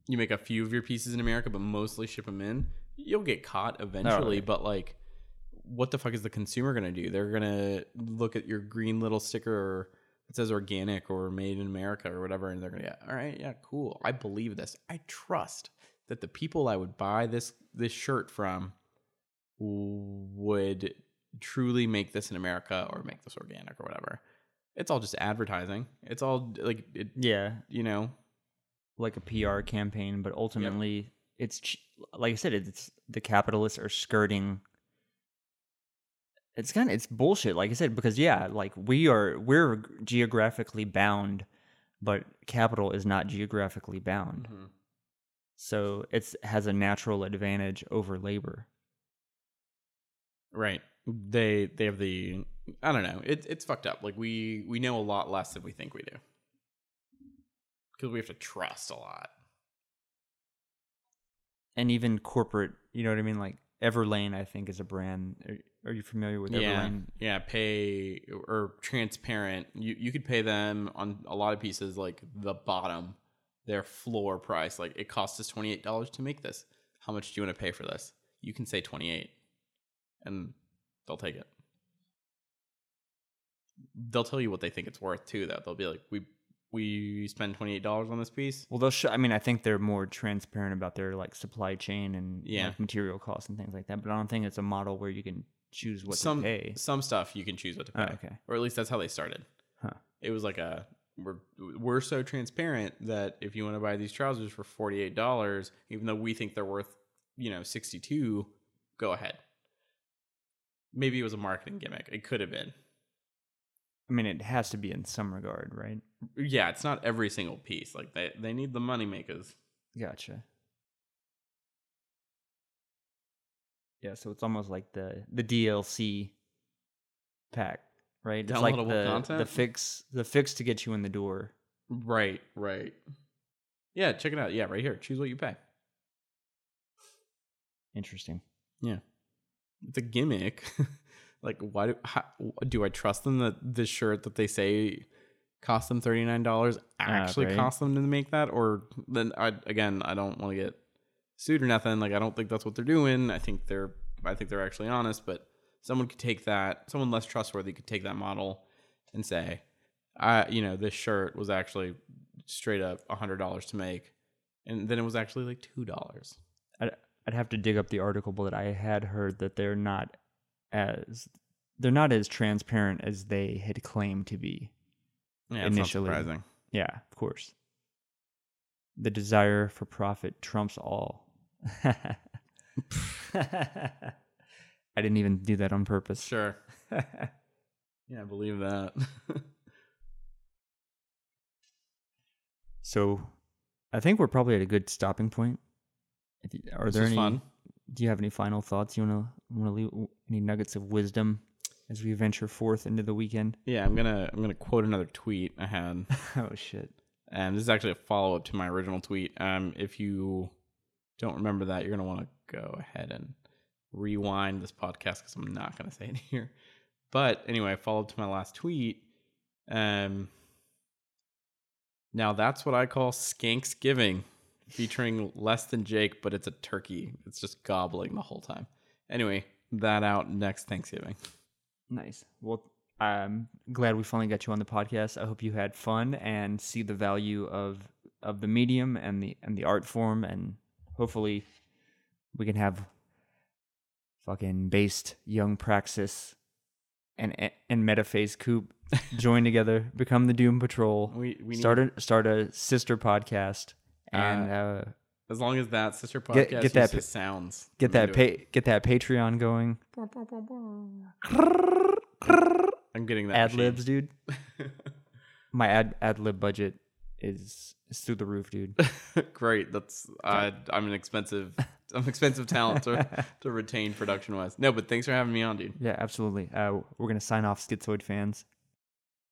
you make a few of your pieces in America, but mostly ship them in, you'll get caught oh, eventually. right. But like, what the fuck is the consumer gonna do? They're gonna look at your green little sticker that says organic or made in America or whatever, and they're gonna get, all right, yeah, cool. I believe this. I trust that the people I would buy this this shirt from would truly make this in America or make this organic or whatever. It's all just advertising. It's all like it, Yeah, you know, like a PR campaign, but ultimately, it's like I said, it's the capitalists are skirting. It's kind of it's bullshit, like I said, because yeah, like we are we're geographically bound, but capital is not geographically bound, mm-hmm. so it's has a natural advantage over labor. Right. They they have the I don't know. It, it's fucked up. Like we we know a lot less than we think we do. Because we have to trust a lot. and even corporate you know what i mean like everlane i think is a brand are, are you familiar with Yeah. everlane Yeah. Pay or transparent. You you could pay them on a lot of pieces like the bottom, their floor price. Like it costs us twenty eight dollars to make this. How much do you want to pay for this? You can say twenty eight, and they'll take it. They'll tell you what they think it's worth too. Though they'll be like, we we spend twenty eight dollars on this piece. well they'll show i mean i think they're more transparent about their like supply chain and Yeah. like, material costs and things like that but i don't think it's a model where you can choose what some to pay some stuff you can choose what to oh, pay. Oh, okay. Or at least that's how they started. Huh. It was like a we're we're so transparent that if you want to buy these trousers for forty eight dollars, even though we think they're worth you know sixty two, go ahead. Maybe it was a marketing mm. gimmick. It could have been. i mean it has to be in some regard right Yeah, it's not every single piece. Like they they need the money makers. gotcha yeah so it's almost like the the dlc pack right it's like Downloadable the, the content? fix the fix to get you in the door Right, right. Yeah, check it out. Yeah, right here. Choose what you pay. interesting Yeah. It's a gimmick. like, why do, how, do I trust them that this shirt that they say cost them thirty nine dollars ah, actually right. cost them to make that, or then I again I don't want to get sued or nothing. Like I don't think that's what they're doing. I think they're I think they're actually honest, but someone could take that, someone less trustworthy could take that model and say, I you know this shirt was actually straight up a hundred dollars to make, and then it was actually like two dollars. I'd, have to dig up the article, but I had heard that they're not as they're not as transparent as they had claimed to be. Yeah, Initially. surprising. Yeah, of course. The desire for profit trumps all. I didn't even do that on purpose. Sure. yeah, I believe that. So, I think we're probably at a good stopping point. Are there any? fun. Do you have any final thoughts? You wanna wanna leave any nuggets of wisdom as we venture forth into the weekend? yeah, I'm gonna I'm gonna quote another tweet I had. oh shit! And this is actually a follow up to my original tweet. Um, if you don't remember that, you're gonna want to go ahead and rewind this podcast because I'm not gonna say it here. But anyway, follow up to my last tweet. Um, now that's what I call Skanksgiving, featuring less than Jake, but it's a turkey. It's just gobbling the whole time. Anyway, that out next Thanksgiving. Nice. Well, I'm glad we finally got you on the podcast. I hope you had fun and see the value of of the medium and the and the art form, and hopefully we can have fucking based young Praxis and and Metaphase Coop join together, become the Doom Patrol. We we need, start a start a sister podcast and uh, as long as that sister podcast Get- get that uses sounds. get that pa- get that Patreon going. I'm getting that Ad libs, dude. My ad ad lib budget is, is through the roof, dude. Great. That's uh, I'm an expensive I'm expensive talent to to retain production wise. No, but thanks for having me on, dude. Yeah, absolutely. Uh, we're gonna sign off, Schizoid fans.